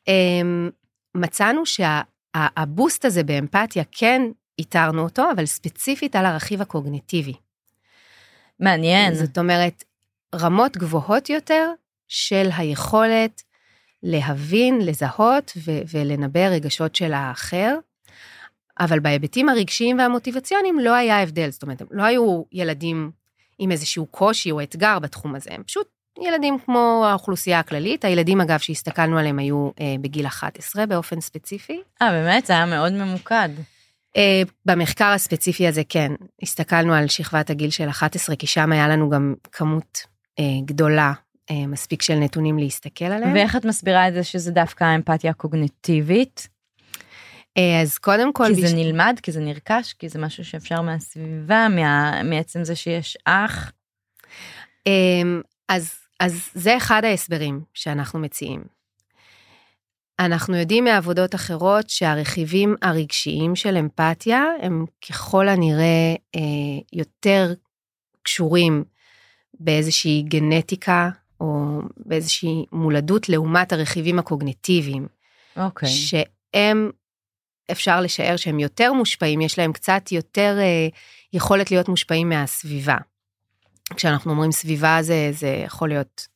אמ, מצאנו שהבוסט הזה באמפתיה, כן איתרנו אותו, אבל ספציפית על הרכיב הקוגניטיבי. מעניין. זאת אומרת, רמות גבוהות יותר של היכולת להבין, לזהות ו- ולנבא רגשות של האחר. אבל בהיבטים הרגשיים והמוטיבציוניים לא היה הבדל, זאת אומרת, לא היו ילדים עם איזשהו קושי או אתגר בתחום הזה, הם פשוט ילדים כמו האוכלוסייה הכללית. הילדים, אגב, שהסתכלנו עליהם היו אה, בגיל 11 באופן ספציפי. אה, באמת? זה היה מאוד ממוקד. אה, במחקר הספציפי הזה, כן, הסתכלנו על שכבת הגיל של 11, כי שם היה לנו גם כמות אה, גדולה אה, מספיק של נתונים להסתכל עליהם. ואיך את מסבירה את זה שזה דווקא האמפתיה הקוגניטיבית? אה, אז קודם כל... כי זה נלמד, כי זה נרכש, כי זה משהו שאפשר מהסביבה, מה... מעצם זה שיש אח. אמ, אז, אז זה אחד ההסברים שאנחנו מציעים. אנחנו יודעים מעבודות אחרות שהרכיבים הרגשיים של אמפתיה הם ככל הנראה אה, יותר קשורים באיזושהי גנטיקה או באיזושהי מולדות לעומת הרכיבים הקוגניטיביים. אוקיי. שהם אפשר לשער שהם יותר מושפעים, יש להם קצת יותר אה, יכולת להיות מושפעים מהסביבה. כשאנחנו אומרים סביבה זה, זה יכול להיות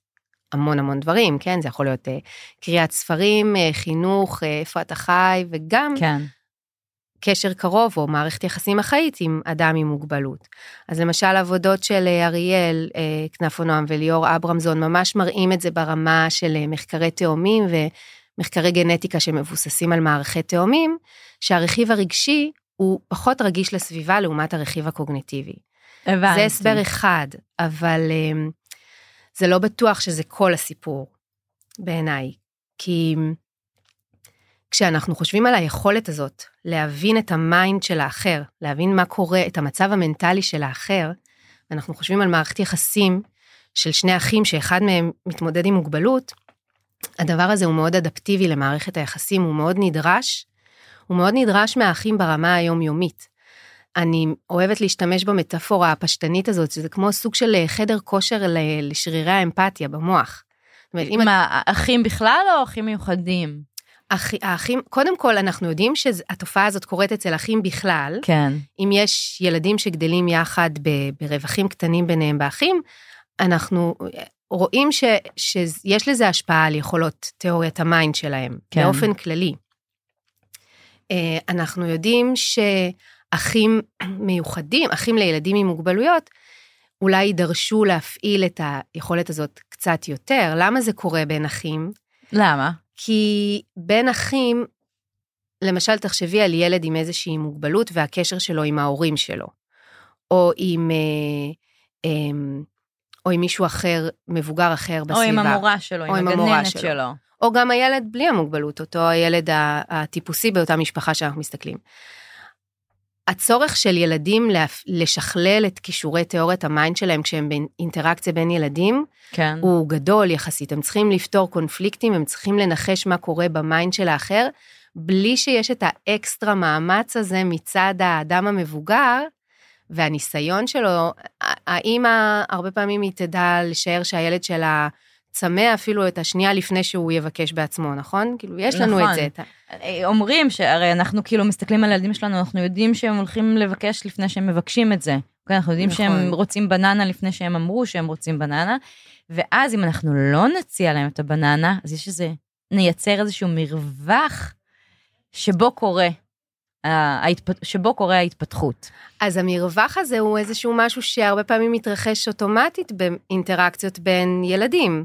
המון המון דברים, כן? זה יכול להיות אה, קריאת ספרים, אה, חינוך, אה, איפה אתה חי, וגם כן. קשר קרוב או מערכת יחסים אחאית עם אדם עם מוגבלות. אז למשל עבודות של אה, אריאל אה, כנפו נועם וליאור אברמזון ממש מראים את זה ברמה של אה, מחקרי תאומים ו... מחקרי גנטיקה שמבוססים על מערכי תאומים, שהרכיב הרגשי הוא פחות רגיש לסביבה לעומת הרכיב הקוגניטיבי. הבנתי. זה הסבר אחד, אבל אמ, זה לא בטוח שזה כל הסיפור בעיניי. כי כשאנחנו חושבים על היכולת הזאת להבין את ה mind של האחר, להבין מה קורה, את המצב המנטלי של האחר, ואנחנו חושבים על מערכת יחסים של שני אחים שאחד מהם מתמודד עם מוגבלות, הדבר הזה הוא מאוד אדפטיבי למערכת היחסים, הוא מאוד נדרש, הוא מאוד נדרש מהאחים ברמה היומיומית. אני אוהבת להשתמש במטאפורה הפשטנית הזאת, שזה כמו סוג של חדר כושר לשרירי האמפתיה במוח. מה, אחים בכלל או אחים מיוחדים? אח, האחים, קודם כל אנחנו יודעים שהתופעה הזאת קורית אצל אחים בכלל. כן. אם יש ילדים שגדלים יחד ברווחים קטנים ביניהם באחים, אנחנו רואים ש, שיש לזה השפעה על יכולות תיאוריית ה mind שלהם, כן. באופן כללי. אה, אנחנו יודעים שאחים מיוחדים, אחים לילדים עם מוגבלויות, אולי יידרשו להפעיל את היכולת הזאת קצת יותר. למה זה קורה בין אחים? למה? כי בין אחים, למשל, תחשבי על ילד עם איזושהי מוגבלות והקשר שלו עם ההורים שלו, או עם, אה, אה, או עם מישהו אחר, מבוגר אחר בסביבה. או עם המורה שלו, או עם הגננת שלו. שלו. או גם הילד בלי המוגבלות, אותו הילד הטיפוסי באותה משפחה שאנחנו מסתכלים. הצורך של ילדים לשכלל את כישורי תיאוריית ה mind שלהם כשהם באינטראקציה בין ילדים, כן. הוא גדול יחסית. הם צריכים לפתור קונפליקטים, הם צריכים לנחש מה קורה ב mind של האחר, בלי שיש את האקסטרה מאמץ הזה מצד האדם המבוגר, והניסיון שלו, האמא, הרבה פעמים היא תדע לשער שהילד שלה צמא אפילו את השנייה לפני שהוא יבקש בעצמו, נכון? כאילו, יש לנו נכון. את זה. אה, אומרים שהרי אנחנו כאילו מסתכלים על הילדים שלנו, אנחנו יודעים שהם הולכים לבקש לפני שהם מבקשים את זה. כן, אנחנו יודעים נכון. שהם רוצים בננה לפני שהם אמרו שהם רוצים בננה, ואז אם אנחנו לא נציע להם את הבננה, אז יש איזה, נייצר איזשהו מרווח שבו קורה שבו קורה ההתפתחות. אז המרווח הזה הוא איזשהו משהו שהרבה פעמים מתרחש אוטומטית באינטראקציות בין ילדים.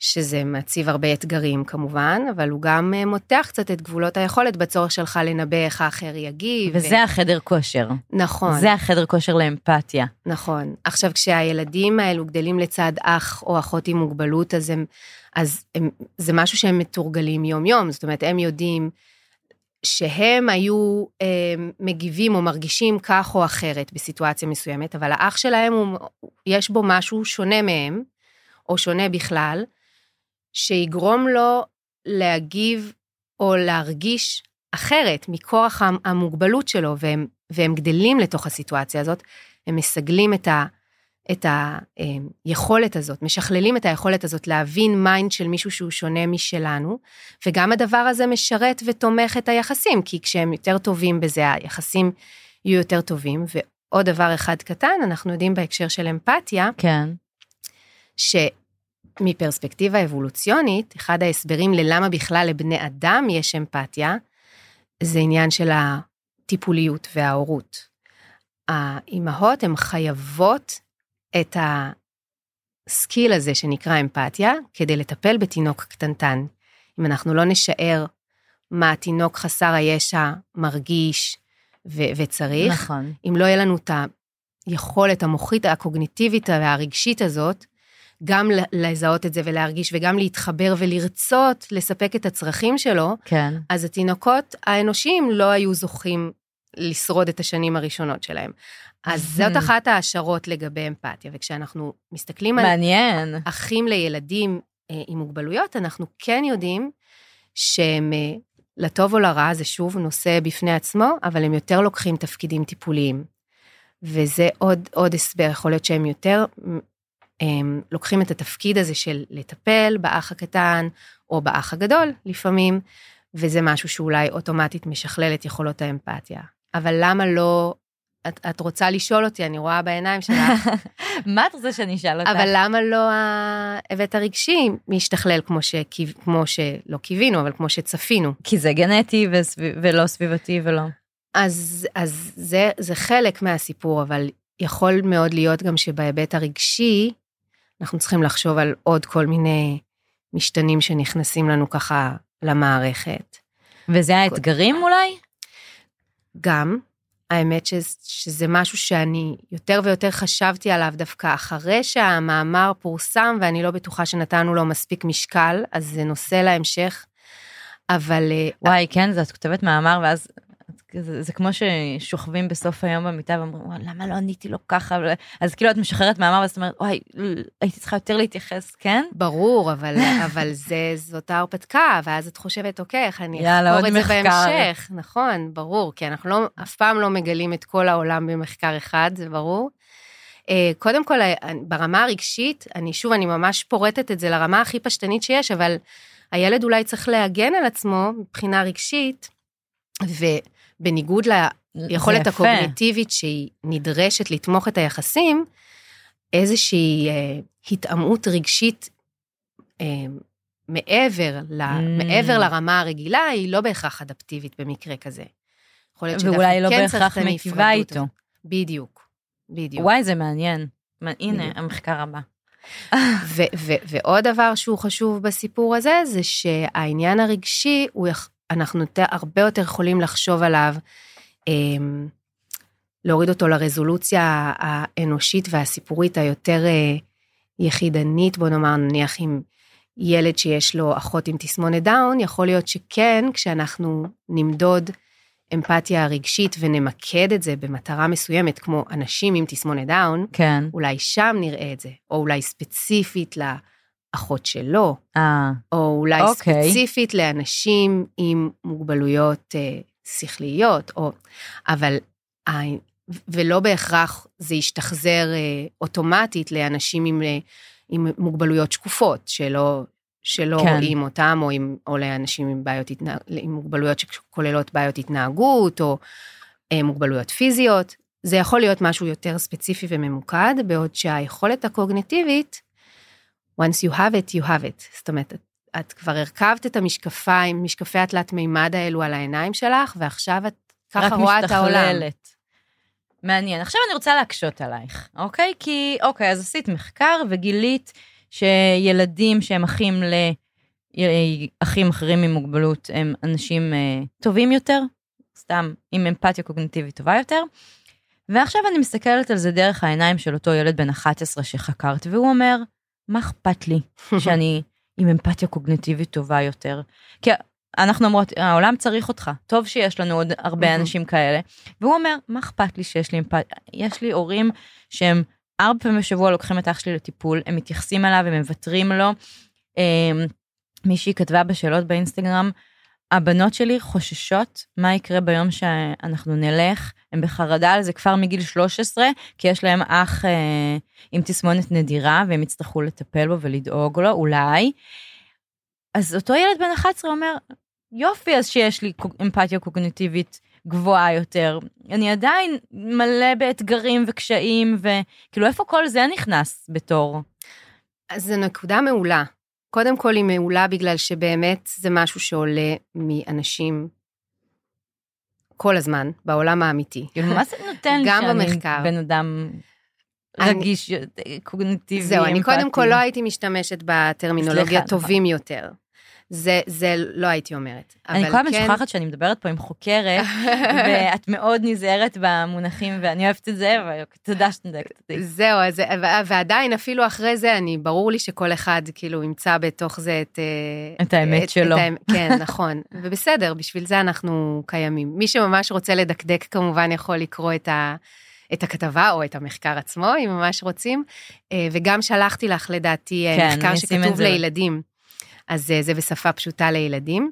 שזה מציב הרבה אתגרים כמובן, אבל הוא גם אה, מותח קצת את גבולות היכולת בצורך שלך לנבא איך האחר יגיב. וזה ו... החדר כושר. נכון. זה החדר כושר לאמפתיה. נכון. עכשיו, כשהילדים האלו גדלים לצד אח או אחות עם מוגבלות, אז, הם, אז הם, זה משהו שהם מתורגלים יום-יום, זאת אומרת, הם יודעים שהם היו אה, מגיבים או מרגישים כך או אחרת בסיטואציה מסוימת, אבל האח שלהם, הוא, יש בו משהו שונה מהם, או שונה בכלל, שיגרום לו להגיב או להרגיש אחרת מכוח המוגבלות שלו, והם, והם גדלים לתוך הסיטואציה הזאת, הם מסגלים את, ה, את היכולת הזאת, משכללים את היכולת הזאת להבין mind של מישהו שהוא שונה משלנו, וגם הדבר הזה משרת ותומך את היחסים, כי כשהם יותר טובים בזה, היחסים יהיו יותר טובים. ועוד דבר אחד קטן, אנחנו יודעים בהקשר של אמפתיה, כן. ש... מפרספקטיבה אבולוציונית, אחד ההסברים ללמה בכלל לבני אדם יש אמפתיה, זה עניין של הטיפוליות וההורות. האימהות הן חייבות את הסקיל הזה שנקרא אמפתיה, כדי לטפל בתינוק קטנטן. אם אנחנו לא נשאר מה התינוק חסר הישע מרגיש ו- וצריך, נכון. אם לא יהיה לנו את היכולת המוחית, הקוגניטיבית והרגשית הזאת, גם לזהות את זה ולהרגיש וגם להתחבר ולרצות לספק את הצרכים שלו, כן. אז התינוקות האנושיים לא היו זוכים לשרוד את השנים הראשונות שלהם. אז זאת אחת ההשערות לגבי אמפתיה, וכשאנחנו מסתכלים מעניין. על אחים לילדים אה, עם מוגבלויות, אנחנו כן יודעים שהם, אה, לטוב או לרע, זה שוב נושא בפני עצמו, אבל הם יותר לוקחים תפקידים טיפוליים. וזה עוד, עוד הסבר, יכול להיות שהם יותר הם לוקחים את התפקיד הזה של לטפל באח הקטן או באח הגדול לפעמים, וזה משהו שאולי אוטומטית משכלל את יכולות האמפתיה. אבל למה לא, את, את רוצה לשאול אותי, אני רואה בעיניים שלך. מה את רוצה שאני אשאל אותך? אבל למה לא ההיבט הרגשי משתכלל כמו, שקיו, כמו שלא קיווינו, אבל כמו שצפינו? כי זה גנטי וסביב, ולא סביבתי ולא. אז, אז זה, זה חלק מהסיפור, אבל יכול מאוד להיות גם שבהיבט הרגשי, אנחנו צריכים לחשוב על עוד כל מיני משתנים שנכנסים לנו ככה למערכת. וזה האתגרים אולי? גם. האמת שזה, שזה משהו שאני יותר ויותר חשבתי עליו דווקא אחרי שהמאמר פורסם, ואני לא בטוחה שנתנו לו מספיק משקל, אז זה נושא להמשך. אבל... אה, וואי, כן, אז את כותבת מאמר, ואז זה, זה כמו ששוכבים בסוף היום במיטה ואומרים, למה לא עניתי לו ככה? אז כאילו את משחררת מאמר ואז את אומרת, וואי, הייתי צריכה יותר להתייחס, כן? ברור, אבל, אבל זה, זאת ההרפתקה, ואז את חושבת, אוקיי, איך אני אחקור את זה. בהמשך. נכון, ברור, כי אנחנו לא, אף פעם לא מגלים את כל העולם במחקר אחד, זה ברור. אה, קודם כל, אה, ברמה הרגשית, אני שוב, אני ממש פורטת את זה לרמה הכי פשטנית שיש, אבל הילד אולי צריך להגן על עצמו מבחינה רגשית, ובניגוד ליכולת הקוגניטיבית שהיא נדרשת לתמוך את היחסים, איזושהי אה, התעמעות רגשית אה, מעבר, ל, mm. מעבר לרמה הרגילה, היא לא בהכרח אדפטיבית במקרה כזה. יכול להיות ואולי לא כן בהכרח מיטיבה איתו. בדיוק, בדיוק. וואי, זה מעניין. הנה, המחקר הבא. ו- ו- ועוד דבר שהוא חשוב בסיפור הזה, זה שהעניין הרגשי, הוא, אנחנו הרבה יותר יכולים לחשוב עליו, אמ, להוריד אותו לרזולוציה האנושית והסיפורית היותר אה, יחידנית, בוא נאמר, נניח עם ילד שיש לו אחות עם תסמונת דאון, יכול להיות שכן, כשאנחנו נמדוד אמפתיה רגשית ונמקד את זה במטרה מסוימת, כמו אנשים עם תסמונת דאון, כן. אולי שם נראה את זה, או אולי ספציפית לאחות שלו, 아, או אולי אוקיי. ספציפית לאנשים עם מוגבלויות אה, שכליות, או... אבל... ולא בהכרח זה ישתחזר אה, אוטומטית לאנשים עם, אה, עם מוגבלויות שקופות, שלא, שלא כן. רואים אותם, או, עם, או לאנשים עם, בעיות התנהג, עם מוגבלויות שכוללות בעיות התנהגות, או אה, מוגבלויות פיזיות. זה יכול להיות משהו יותר ספציפי וממוקד, בעוד שהיכולת הקוגניטיבית, once you have it, you have it. זאת אומרת, את, את כבר הרכבת את המשקפיים, משקפי התלת מימד האלו על העיניים שלך, ועכשיו את ככה רואה את העולם. רק משתכללת. מעניין. עכשיו אני רוצה להקשות עלייך, אוקיי? כי, אוקיי, אז עשית מחקר וגילית שילדים שהם אחים לאחים אחרים עם מוגבלות הם אנשים uh, טובים יותר, סתם עם אמפתיה קוגניטיבית טובה יותר. ועכשיו אני מסתכלת על זה דרך העיניים של אותו ילד בן 11 שחקרת, והוא אומר, מה אכפת לי שאני עם אמפתיה קוגניטיבית טובה יותר? כי אנחנו אומרות, העולם צריך אותך, טוב שיש לנו עוד הרבה אנשים כאלה. והוא אומר, מה אכפת לי שיש לי אמפתיה? יש לי הורים שהם ארבע פעמים בשבוע לוקחים את אח שלי לטיפול, הם מתייחסים אליו, הם מוותרים לו. אמ, מישהי כתבה בשאלות באינסטגרם, הבנות שלי חוששות מה יקרה ביום שאנחנו נלך, הם בחרדה על זה כבר מגיל 13, כי יש להם אח אה, עם תסמונת נדירה, והם יצטרכו לטפל בו ולדאוג לו, אולי. אז אותו ילד בן 11 אומר, יופי, אז שיש לי אמפתיה קוגניטיבית גבוהה יותר. אני עדיין מלא באתגרים וקשיים, וכאילו, איפה כל זה נכנס בתור? אז זו נקודה מעולה. קודם כל היא מעולה בגלל שבאמת זה משהו שעולה מאנשים כל הזמן, בעולם האמיתי. כאילו, מה זה נותן גם במחקר. בן אדם רגיש, קוגניטיבי, אמפתי? זהו, אני קודם כל לא הייתי משתמשת בטרמינולוגיה טובים יותר. זה, זה לא הייתי אומרת. אני כל הזמן כן... שוכחת שאני מדברת פה עם חוקרת, ואת מאוד נזהרת במונחים, ואני אוהבת את זה, ותודה שאת נדקת אותי. זהו, אז, ועדיין, אפילו אחרי זה, אני, ברור לי שכל אחד כאילו ימצא בתוך זה את... אה, את האמת את, שלו. את האמת, כן, נכון. ובסדר, בשביל זה אנחנו קיימים. מי שממש רוצה לדקדק, כמובן יכול לקרוא את ה... את הכתבה או את המחקר עצמו, אם ממש רוצים. אה, וגם שלחתי לך, לדעתי, אה, כן, מחקר שכתוב לילדים. אז אה, זה בשפה פשוטה לילדים.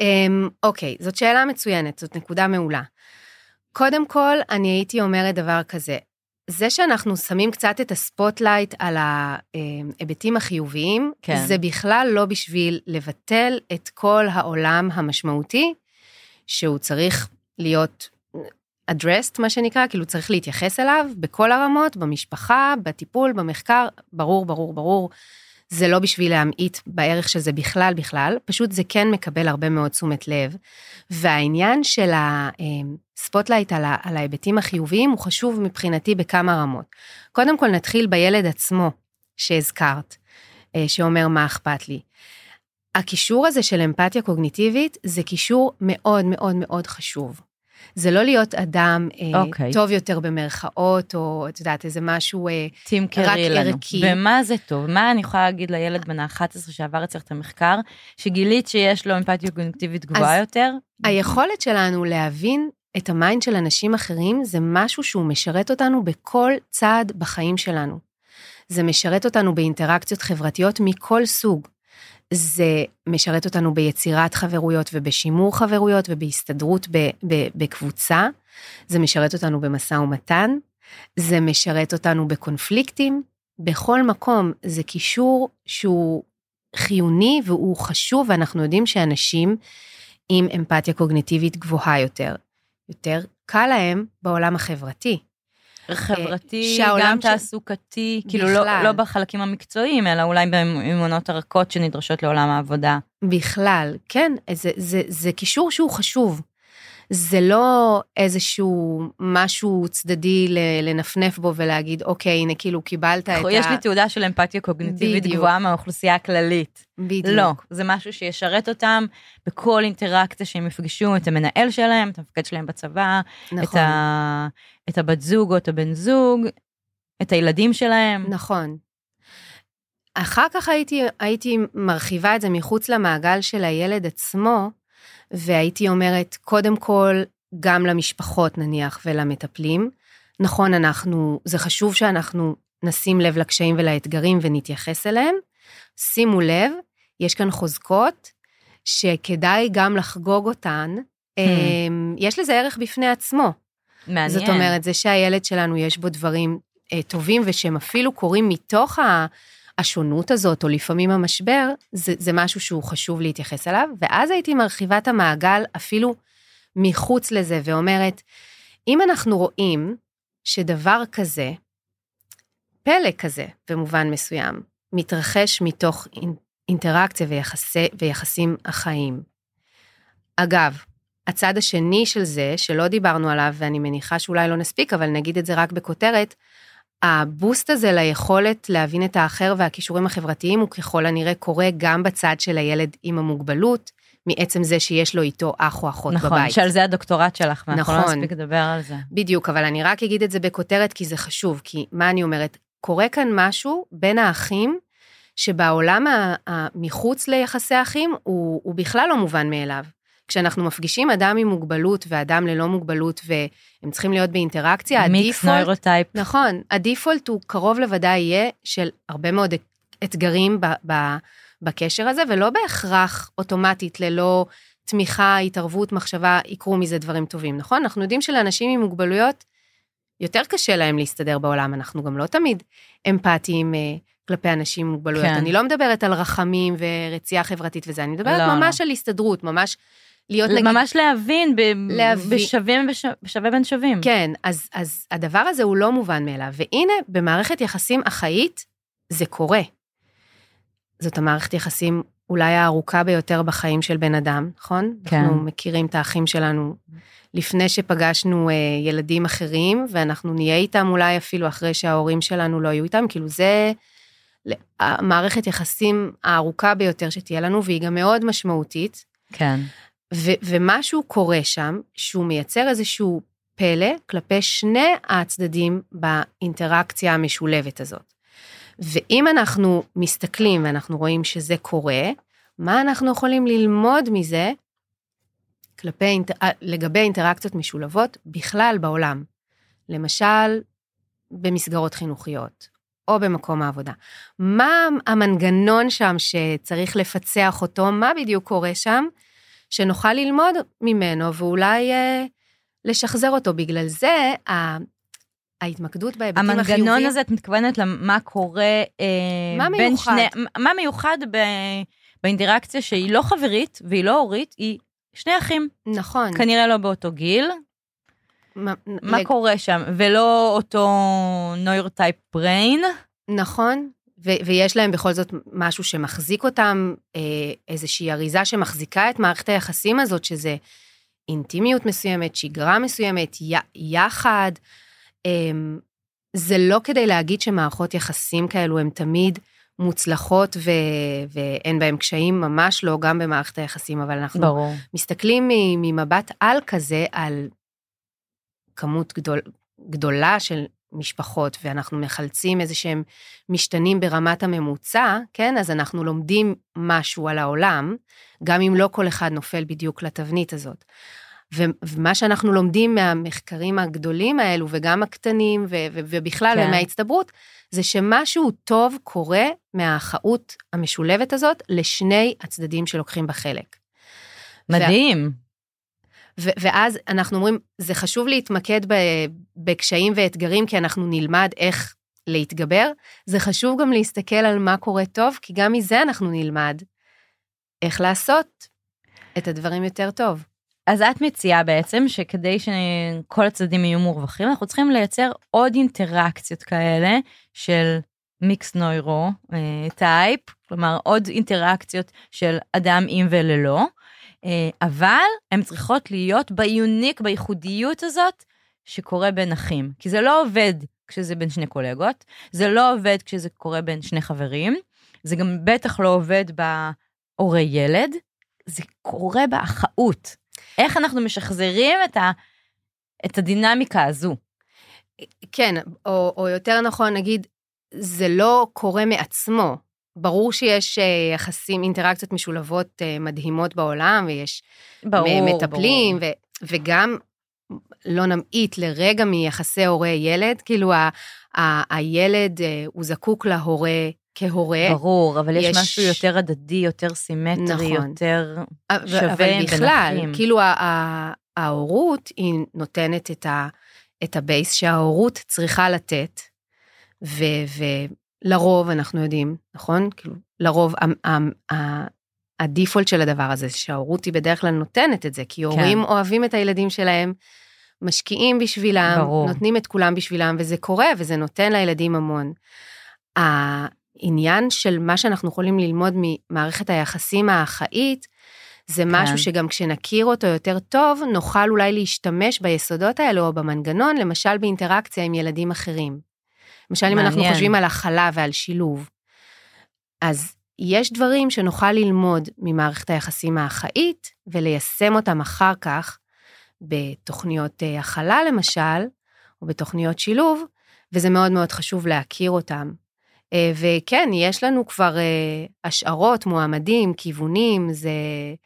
אמ, אוקיי, זאת שאלה מצוינת, זאת נקודה מעולה. קודם כל, אני הייתי אומרת דבר כזה, זה שאנחנו שמים קצת את ה spotlight על ההיבטים החיוביים, כן. זה בכלל לא בשביל לבטל את כל העולם המשמעותי, שהוא צריך להיות addressed, מה שנקרא, כאילו צריך להתייחס אליו בכל הרמות, במשפחה, בטיפול, במחקר, ברור, ברור, ברור זה לא בשביל להמעיט בערך של זה בכלל בכלל, פשוט זה כן מקבל הרבה מאוד תשומת לב. והעניין של ה spotlight על, על ההיבטים החיוביים הוא חשוב מבחינתי בכמה רמות. קודם כל נתחיל בילד עצמו שהזכרת, אה, שאומר מה אכפת לי. הקישור הזה של אמפתיה קוגניטיבית זה קישור מאוד מאוד מאוד חשוב. זה לא להיות אדם okay. אוקיי. טוב יותר במרכאות, או את יודעת, איזה משהו רק ערכי. ומה זה טוב? מה אני יכולה להגיד לילד בן ה-11 שעבר אצלך את המחקר, שגילית שיש לו אמפתיה קוגניטיבית גבוהה יותר? היכולת שלנו להבין את ה mind של אנשים אחרים זה משהו שהוא משרת אותנו בכל צעד בחיים שלנו. זה משרת אותנו באינטראקציות חברתיות מכל סוג. זה משרת אותנו ביצירת חברויות ובשימור חברויות ובהסתדרות ב, ב, בקבוצה. זה משרת אותנו במשא ומתן. זה משרת אותנו בקונפליקטים. בכל מקום זה קישור שהוא חיוני והוא חשוב, ואנחנו יודעים שאנשים עם אמפתיה קוגניטיבית גבוהה יותר, יותר קל להם בעולם החברתי. חברתי, גם ש... תעסוקתי, כאילו לא, לא בחלקים המקצועיים, אלא אולי באמונות הרכות שנדרשות לעולם העבודה. בכלל, כן, זה, זה, זה קישור שהוא חשוב. זה לא איזשהו משהו צדדי לנפנף בו ולהגיד, אוקיי, הנה כאילו קיבלת את ה... יש לי תעודה של אמפתיה קוגניטיבית בדיוק. גבוהה מהאוכלוסייה הכללית. בדיוק. לא, זה משהו שישרת אותם בכל אינטראקציה שהם יפגשו את המנהל שלהם, את המפקד שלהם בצבא, נכון. את, ה... את הבת זוג או את הבן זוג, את הילדים שלהם. נכון. אחר כך הייתי, הייתי מרחיבה את זה מחוץ למעגל של הילד עצמו, והייתי אומרת, קודם כל, גם למשפחות נניח ולמטפלים. נכון, אנחנו, זה חשוב שאנחנו נשים לב לקשיים ולאתגרים ונתייחס אליהם. שימו לב, יש כאן חוזקות שכדאי גם לחגוג אותן. Hmm. אמ, יש לזה ערך בפני עצמו. מעניין. זאת אומרת, זה שהילד שלנו יש בו דברים אה, טובים ושהם אפילו קורים מתוך ה... השונות הזאת, או לפעמים המשבר, זה, זה משהו שהוא חשוב להתייחס אליו, ואז הייתי מרחיבה את המעגל אפילו מחוץ לזה, ואומרת, אם אנחנו רואים שדבר כזה, פלא כזה, במובן מסוים, מתרחש מתוך אינטראקציה ויחסי, ויחסים החיים. אגב, הצד השני של זה, שלא דיברנו עליו, ואני מניחה שאולי לא נספיק, אבל נגיד את זה רק בכותרת, הבוסט הזה ליכולת להבין את האחר והכישורים החברתיים הוא ככל הנראה קורה גם בצד של הילד עם המוגבלות, מעצם זה שיש לו איתו אח או אחות נכון, בבית. נכון, שעל זה הדוקטורט שלך, ואנחנו לא נכון, לא נספיק לדבר על זה. בדיוק, אבל אני רק אגיד את זה בכותרת כי זה חשוב, כי מה אני אומרת? קורה כאן משהו בין האחים, שבעולם המחוץ ליחסי אחים הוא, הוא בכלל לא מובן מאליו. כשאנחנו מפגישים אדם עם מוגבלות ואדם ללא מוגבלות והם צריכים להיות באינטראקציה, הדיפולט... מיקס נוירוטייפ. נכון, הדיפולט הוא קרוב לוודאי יהיה של הרבה מאוד אתגרים ב, ב, בקשר הזה, ולא בהכרח אוטומטית ללא תמיכה, התערבות, מחשבה, יקרו מזה דברים טובים, נכון? אנחנו יודעים שלאנשים עם מוגבלויות יותר קשה להם להסתדר בעולם, אנחנו גם לא תמיד אמפתיים אה, כלפי אנשים עם מוגבלויות. כן. אני לא מדברת על רחמים ורצייה חברתית וזה, אני מדברת לא. ממש על הסתדרות, ממש להיות נגיד... ממש להבין, ב... להבין. בשווים בשווה בין שווים. כן, אז, אז הדבר הזה הוא לא מובן מאליו. והנה, במערכת יחסים אחאית, זה קורה. זאת המערכת יחסים אולי הארוכה ביותר בחיים של בן אדם, נכון? כן. אנחנו מכירים את האחים שלנו לפני שפגשנו אה, ילדים אחרים, ואנחנו נהיה איתם אולי אפילו אחרי שההורים שלנו לא יהיו איתם, כאילו זה המערכת יחסים הארוכה ביותר שתהיה לנו, והיא גם מאוד משמעותית. כן. ו- ומשהו קורה שם, שהוא מייצר איזשהו פלא כלפי שני הצדדים באינטראקציה המשולבת הזאת. ואם אנחנו מסתכלים ואנחנו רואים שזה קורה, מה אנחנו יכולים ללמוד מזה כלפי, אה, לגבי אינטראקציות משולבות בכלל בעולם? למשל, במסגרות חינוכיות, או במקום העבודה. מה המנגנון שם שצריך לפצח אותו? מה בדיוק קורה שם? שנוכל ללמוד ממנו ואולי אה, לשחזר אותו. בגלל זה, ה... ההתמקדות בהיבטים החיוביים... המנגנון הזה, את מתכוונת למה קורה... אה, מה מיוחד? שני, מה מיוחד ב, באינטראקציה שהיא לא חברית והיא לא הורית, היא שני אחים. נכון. כנראה לא באותו גיל. מה, מה לג... קורה שם? ולא אותו נוירוטייפ בריין. נכון, ו- ויש להם בכל זאת משהו שמחזיק אותם, אה, איזושהי אריזה שמחזיקה את מערכת היחסים הזאת, שזה אינטימיות מסוימת, שגרה מסוימת, י- יחד. אה, זה לא כדי להגיד שמערכות יחסים כאלו הן תמיד מוצלחות ו- ואין בהן קשיים, ממש לא, גם במערכת היחסים, אבל אנחנו ברור. מסתכלים ממבט על כזה, על כמות גדול, גדולה של משפחות ואנחנו מחלצים איזה שהם משתנים ברמת הממוצע, כן? אז אנחנו לומדים משהו על העולם, גם אם לא כל אחד נופל בדיוק לתבנית הזאת. ומה שאנחנו לומדים מהמחקרים הגדולים האלו, וגם הקטנים, ו- ו- ובכלל, כן. ומההצטברות, זה שמשהו טוב קורה מהאחאות המשולבת הזאת לשני הצדדים שלוקחים בה חלק. מדהים. ואז אנחנו אומרים, זה חשוב להתמקד בקשיים ואתגרים, כי אנחנו נלמד איך להתגבר. זה חשוב גם להסתכל על מה קורה טוב, כי גם מזה אנחנו נלמד איך לעשות את הדברים יותר טוב. אז את מציעה בעצם שכדי שכל הצדדים יהיו מורווחים, אנחנו צריכים לייצר עוד אינטראקציות כאלה של mixed neurotype, כלומר עוד אינטראקציות של אדם עם וללא, אה, אבל הן צריכות להיות ב unique, בייחודיות הזאת שקורה בין אחים. כי זה לא עובד כשזה בין שני קולגות, זה לא עובד כשזה קורה בין שני חברים, זה גם בטח לא עובד בהורי ילד, זה קורה באחאות. איך אנחנו משחזרים את, ה, את הדינמיקה הזו? כן, או, או יותר נכון, נגיד, זה לא קורה מעצמו. ברור שיש אה, יחסים, אינטראקציות משולבות אה, מדהימות בעולם, ויש ברור, מטפלים, ברור. ו, וגם לא נמעיט לרגע מיחסי הורה-ילד, כאילו ה, ה, הילד אה, הוא זקוק להורה כהורה. ברור, אבל יש, יש משהו יותר הדדי, יותר סימטרי, נכון. יותר שווה אבל בכלל, בנחים. כאילו ההורות היא נותנת את, ה, את ה base שההורות צריכה לתת, ו, ולרוב אנחנו יודעים, נכון? כאילו, לרוב ה default של הדבר הזה, שההורות היא בדרך כלל נותנת את זה, כי הורים כן. אוהבים את הילדים שלהם, משקיעים בשבילם, ברור. נותנים את כולם בשבילם, וזה קורה, וזה נותן לילדים המון. העניין של מה שאנחנו יכולים ללמוד ממערכת היחסים האחאית, זה כן. משהו שגם כשנכיר אותו יותר טוב, נוכל אולי להשתמש ביסודות האלו או במנגנון, למשל באינטראקציה עם ילדים אחרים. למשל, מעניין. אם אנחנו חושבים על הכלה ועל שילוב. אז יש דברים שנוכל ללמוד ממערכת היחסים האחאית, וליישם אותם אחר כך בתוכניות אה, הכלה למשל, או בתוכניות שילוב, וזה מאוד מאוד חשוב להכיר אותם. אה, וכן, יש לנו כבר אה, השערות, מועמדים, כיוונים, זה...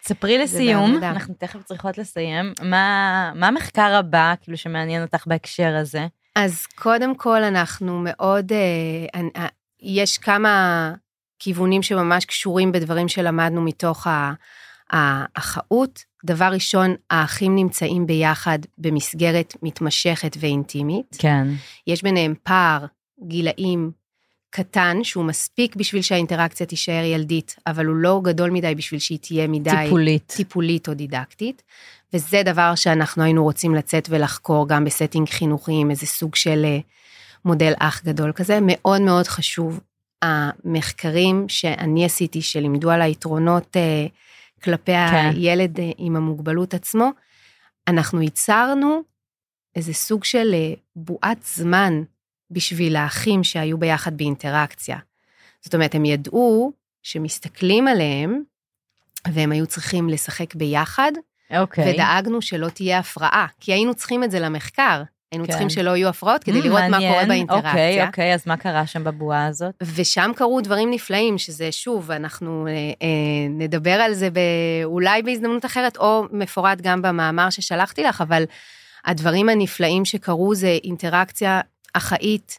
ספרי לסיום, זה אנחנו תכף צריכות לסיים, מה, מה המחקר הבא, כאילו, שמעניין אותך בהקשר הזה? אז קודם כל, אנחנו מאוד, אה, יש כמה כיוונים שממש קשורים בדברים שלמדנו מתוך האחאות. דבר ראשון, האחים נמצאים ביחד במסגרת מתמשכת ואינטימית. כן. יש ביניהם פער גילאים קטן, שהוא מספיק בשביל שהאינטראקציה תישאר ילדית, אבל הוא לא גדול מדי בשביל שהיא תהיה מדי... טיפולית. טיפולית או דידקטית. וזה דבר שאנחנו היינו רוצים לצאת ולחקור גם ב setting חינוכי עם איזה סוג של אה, מודל אח גדול כזה. מאוד מאוד חשוב, המחקרים שאני עשיתי, שלימדו על היתרונות אה, כלפי כן. הילד אה, עם המוגבלות עצמו, אנחנו ייצרנו איזה סוג של בועת זמן בשביל האחים שהיו ביחד באינטראקציה. זאת אומרת, הם ידעו שמסתכלים עליהם, והם היו צריכים לשחק ביחד, אוקיי. Okay. ודאגנו שלא תהיה הפרעה, כי היינו צריכים את זה למחקר. היינו כן. צריכים שלא יהיו הפרעות כדי mm, לראות מעניין. מה קורה באינטראקציה. אוקיי, אוקיי, אז מה קרה שם בבועה הזאת? ושם קרו דברים נפלאים, שזה שוב, אנחנו אה, אה, נדבר על זה ב, אולי בהזדמנות אחרת, או מפורט גם במאמר ששלחתי לך, אבל הדברים הנפלאים שקרו זה אינטראקציה אחאית,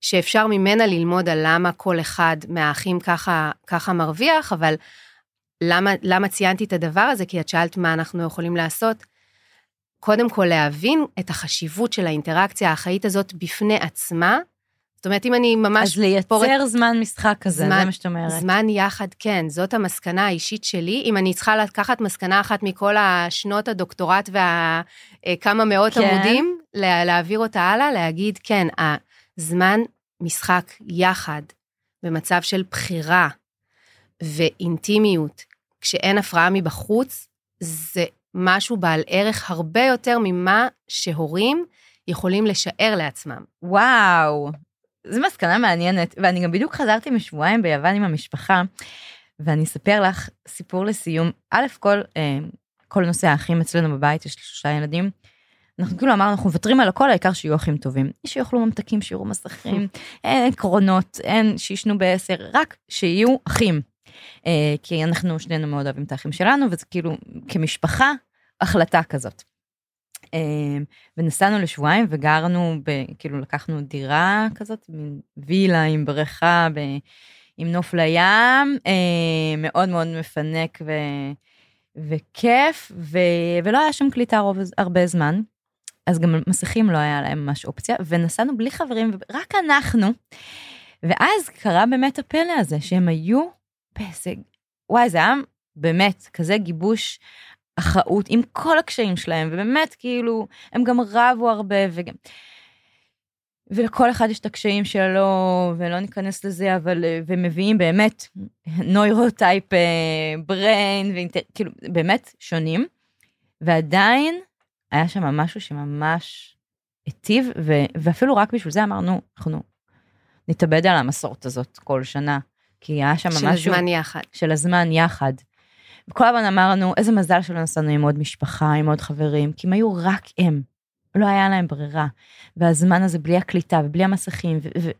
שאפשר ממנה ללמוד על למה כל אחד מהאחים ככה, ככה מרוויח, אבל למה, למה ציינתי את הדבר הזה? כי את שאלת מה אנחנו יכולים לעשות. קודם כל להבין את החשיבות של האינטראקציה האחאית הזאת בפני עצמה. זאת אומרת, אם אני ממש... אז לייצר פורט... זמן משחק כזה, זמן, זה מה שאת אומרת. זמן יחד, כן, זאת המסקנה האישית שלי. אם אני צריכה לקחת מסקנה אחת מכל השנות הדוקטורט והכמה מאות כן. עמודים, להעביר אותה הלאה, להגיד, כן, הזמן משחק יחד, במצב של בחירה ואינטימיות, כשאין הפרעה מבחוץ, זה משהו בעל ערך הרבה יותר ממה שהורים יכולים לשער לעצמם. וואו, זו מסקנה מעניינת, ואני גם בדיוק חזרתי משבועיים ביוון עם המשפחה, ואני אספר לך סיפור לסיום. א' כל, אה, כל נושא האחים אצלנו בבית, יש שלושה ילדים, אנחנו כאילו אמרנו, אנחנו מוותרים על הכל, העיקר שיהיו אחים טובים. שיאכלו ממתקים, שיראו מסכים, אין עקרונות, אין שישנו בעשר, רק שיהיו אחים. אה, כי אנחנו שנינו מאוד אוהבים את האחים שלנו, וזה כאילו, כמשפחה, החלטה כזאת. אה, ונסענו לשבועיים וגרנו, ב, כאילו לקחנו דירה כזאת, מין וילה עם בריכה, ב, עם נוף לים, אה, מאוד מאוד מפנק ו, וכיף, ו, ולא היה שם קליטה רוב, הרבה זמן. אז גם מסכים לא היה להם ממש אופציה, ונסענו בלי חברים, רק אנחנו. ואז קרה באמת הפלא הזה, שהם היו באיזה, וואי, זה היה באמת כזה גיבוש אחראות עם כל הקשיים שלהם, ובאמת כאילו, הם גם רבו הרבה, וגם... ולכל אחד יש את הקשיים שלו, ולא ניכנס לזה, אבל, ומביאים באמת נוירוטייפ בריין, ואינטר... כאילו, באמת שונים, ועדיין היה שם משהו שממש היטיב. ואפילו רק בשביל זה אמרנו, אנחנו נתאבד על המסורת הזאת כל שנה, כי היה שם של משהו... של הזמן יחד. של הזמן יחד. וכל הזמן אמרנו, איזה מזל שלא נסענו עם עוד משפחה, עם עוד חברים, כי הם היו רק הם. לא היה להם ברירה. והזמן הזה בלי הקליטה ובלי המסכים. ו- ו-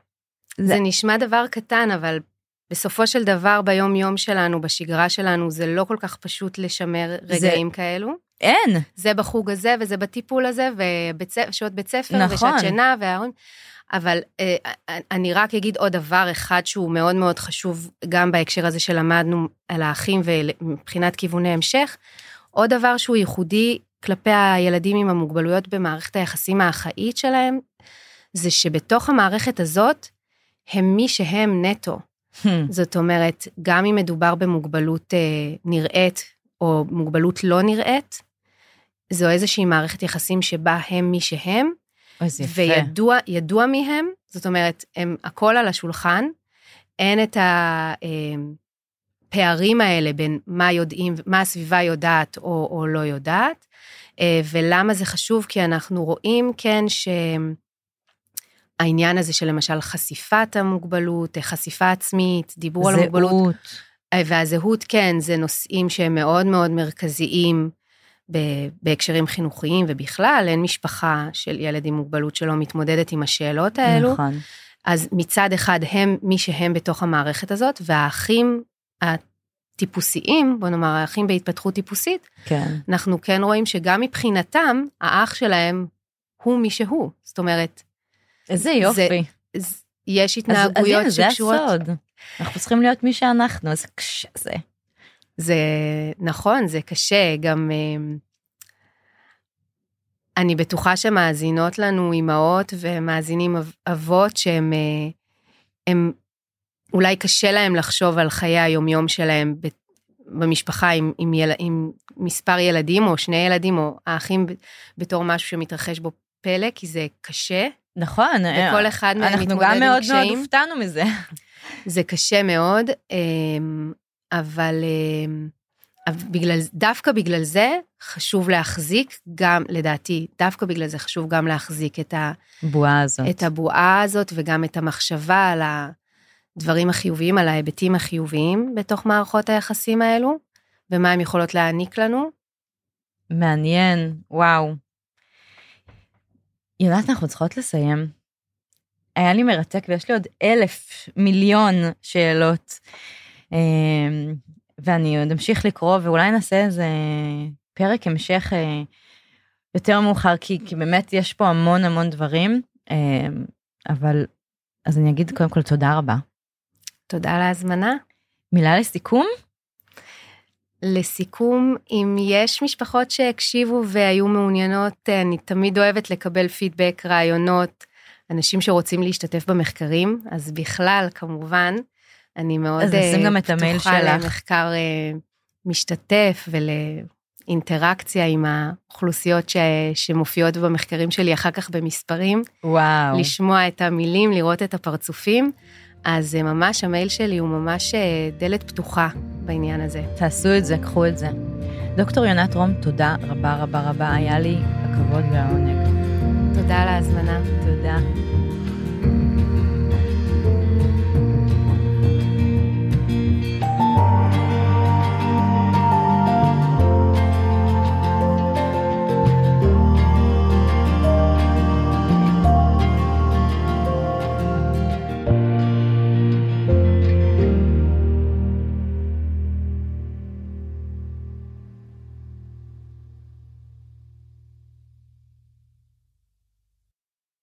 זה... זה נשמע דבר קטן, אבל בסופו של דבר ביום-יום שלנו, בשגרה שלנו, זה לא כל כך פשוט לשמר רגעים זה... כאלו. אין. זה בחוג הזה, וזה בטיפול הזה, ושעות בית ספר, נכון. ושעת שינה, וההורים. אבל אה, אני רק אגיד עוד דבר אחד שהוא מאוד מאוד חשוב, גם בהקשר הזה שלמדנו על האחים ומבחינת כיווני המשך. עוד דבר שהוא ייחודי כלפי הילדים עם המוגבלויות במערכת היחסים האחאית שלהם, זה שבתוך המערכת הזאת, הם מי שהם נטו. Hmm. זאת אומרת, גם אם מדובר במוגבלות אה, נראית או מוגבלות לא נראית, זו איזושהי מערכת יחסים שבה הם מי שהם, איזה יפה. וידוע מי הם, זאת אומרת, הם הכל על השולחן, אין את הפערים האלה בין מה יודעים, מה הסביבה יודעת או, או לא יודעת, אה, ולמה זה חשוב? כי אנחנו רואים, כן, שהעניין הזה של למשל חשיפת המוגבלות, חשיפה עצמית, דיבור זהות. על המוגבלות. אה, והזהות, כן, זה נושאים שהם מאוד מאוד מרכזיים בהקשרים חינוכיים ובכלל, אין משפחה של ילד עם מוגבלות שלא מתמודדת עם השאלות האלו. נכון. אז מצד אחד הם מי שהם בתוך המערכת הזאת, והאחים הטיפוסיים, בוא נאמר האחים בהתפתחות טיפוסית, כן. אנחנו כן רואים שגם מבחינתם, האח שלהם הוא מי שהוא. זאת אומרת, איזה יופי. זה, יש התנהגויות אז, שקשורות... אז הנה, זה הסוד. אנחנו צריכים להיות מי שאנחנו, איזה קשה זה. זה נכון, זה קשה, גם אה, אני בטוחה שמאזינות לנו אימהות ומאזינים אבות שהם אה, הם, אולי קשה להם לחשוב על חיי היומיום שלהם במשפחה עם, עם, יל, עם מספר ילדים או שני ילדים או האחים בתור משהו שמתרחש בו פלא, כי זה קשה. נכון. וכל אחד מהם מתמודד עם קשיים. אנחנו גם מאוד מאוד הופתענו מזה. זה קשה מאוד, אמ, אבל אמ, בגלל, דווקא בגלל זה חשוב להחזיק גם, לדעתי, דווקא בגלל זה חשוב גם להחזיק את, הבועה הזאת. את הבועה הזאת וגם את המחשבה על הדברים החיוביים, על ההיבטים החיוביים בתוך מערכות היחסים האלו, ומה הן יכולות להעניק לנו. מעניין, וואו. יונת, אנחנו צריכות לסיים. היה לי מרתק ויש לי עוד אלף מיליון שאלות. אמ, ואני עוד אמשיך לקרוא, ואולי נעשה איזה פרק המשך אה, יותר מאוחר, כי, כי באמת יש פה המון המון דברים, אה, אבל אז אני אגיד קודם כל תודה רבה. תודה על ההזמנה. מילה לסיכום? לסיכום, אם יש משפחות שהקשיבו והיו מעוניינות, אני תמיד אוהבת לקבל פידבק, רעיונות, אנשים שרוצים להשתתף במחקרים, אז בכלל, כמובן, אני מאוד אז נשים גם את המייל שלך. פתוחה למחקר uh, משתתף ולאינטראקציה עם האוכלוסיות ש, שמופיעות במחקרים שלי אחר כך במספרים. וואו. לשמוע את המילים, לראות את הפרצופים. אז uh, ממש המייל שלי הוא ממש דלת פתוחה בעניין הזה. תעשו את זה, קחו את זה. דוקטור יונת רום, תודה רבה רבה רבה, היה לי הכבוד והעונג. תודה על ההזמנה. תודה.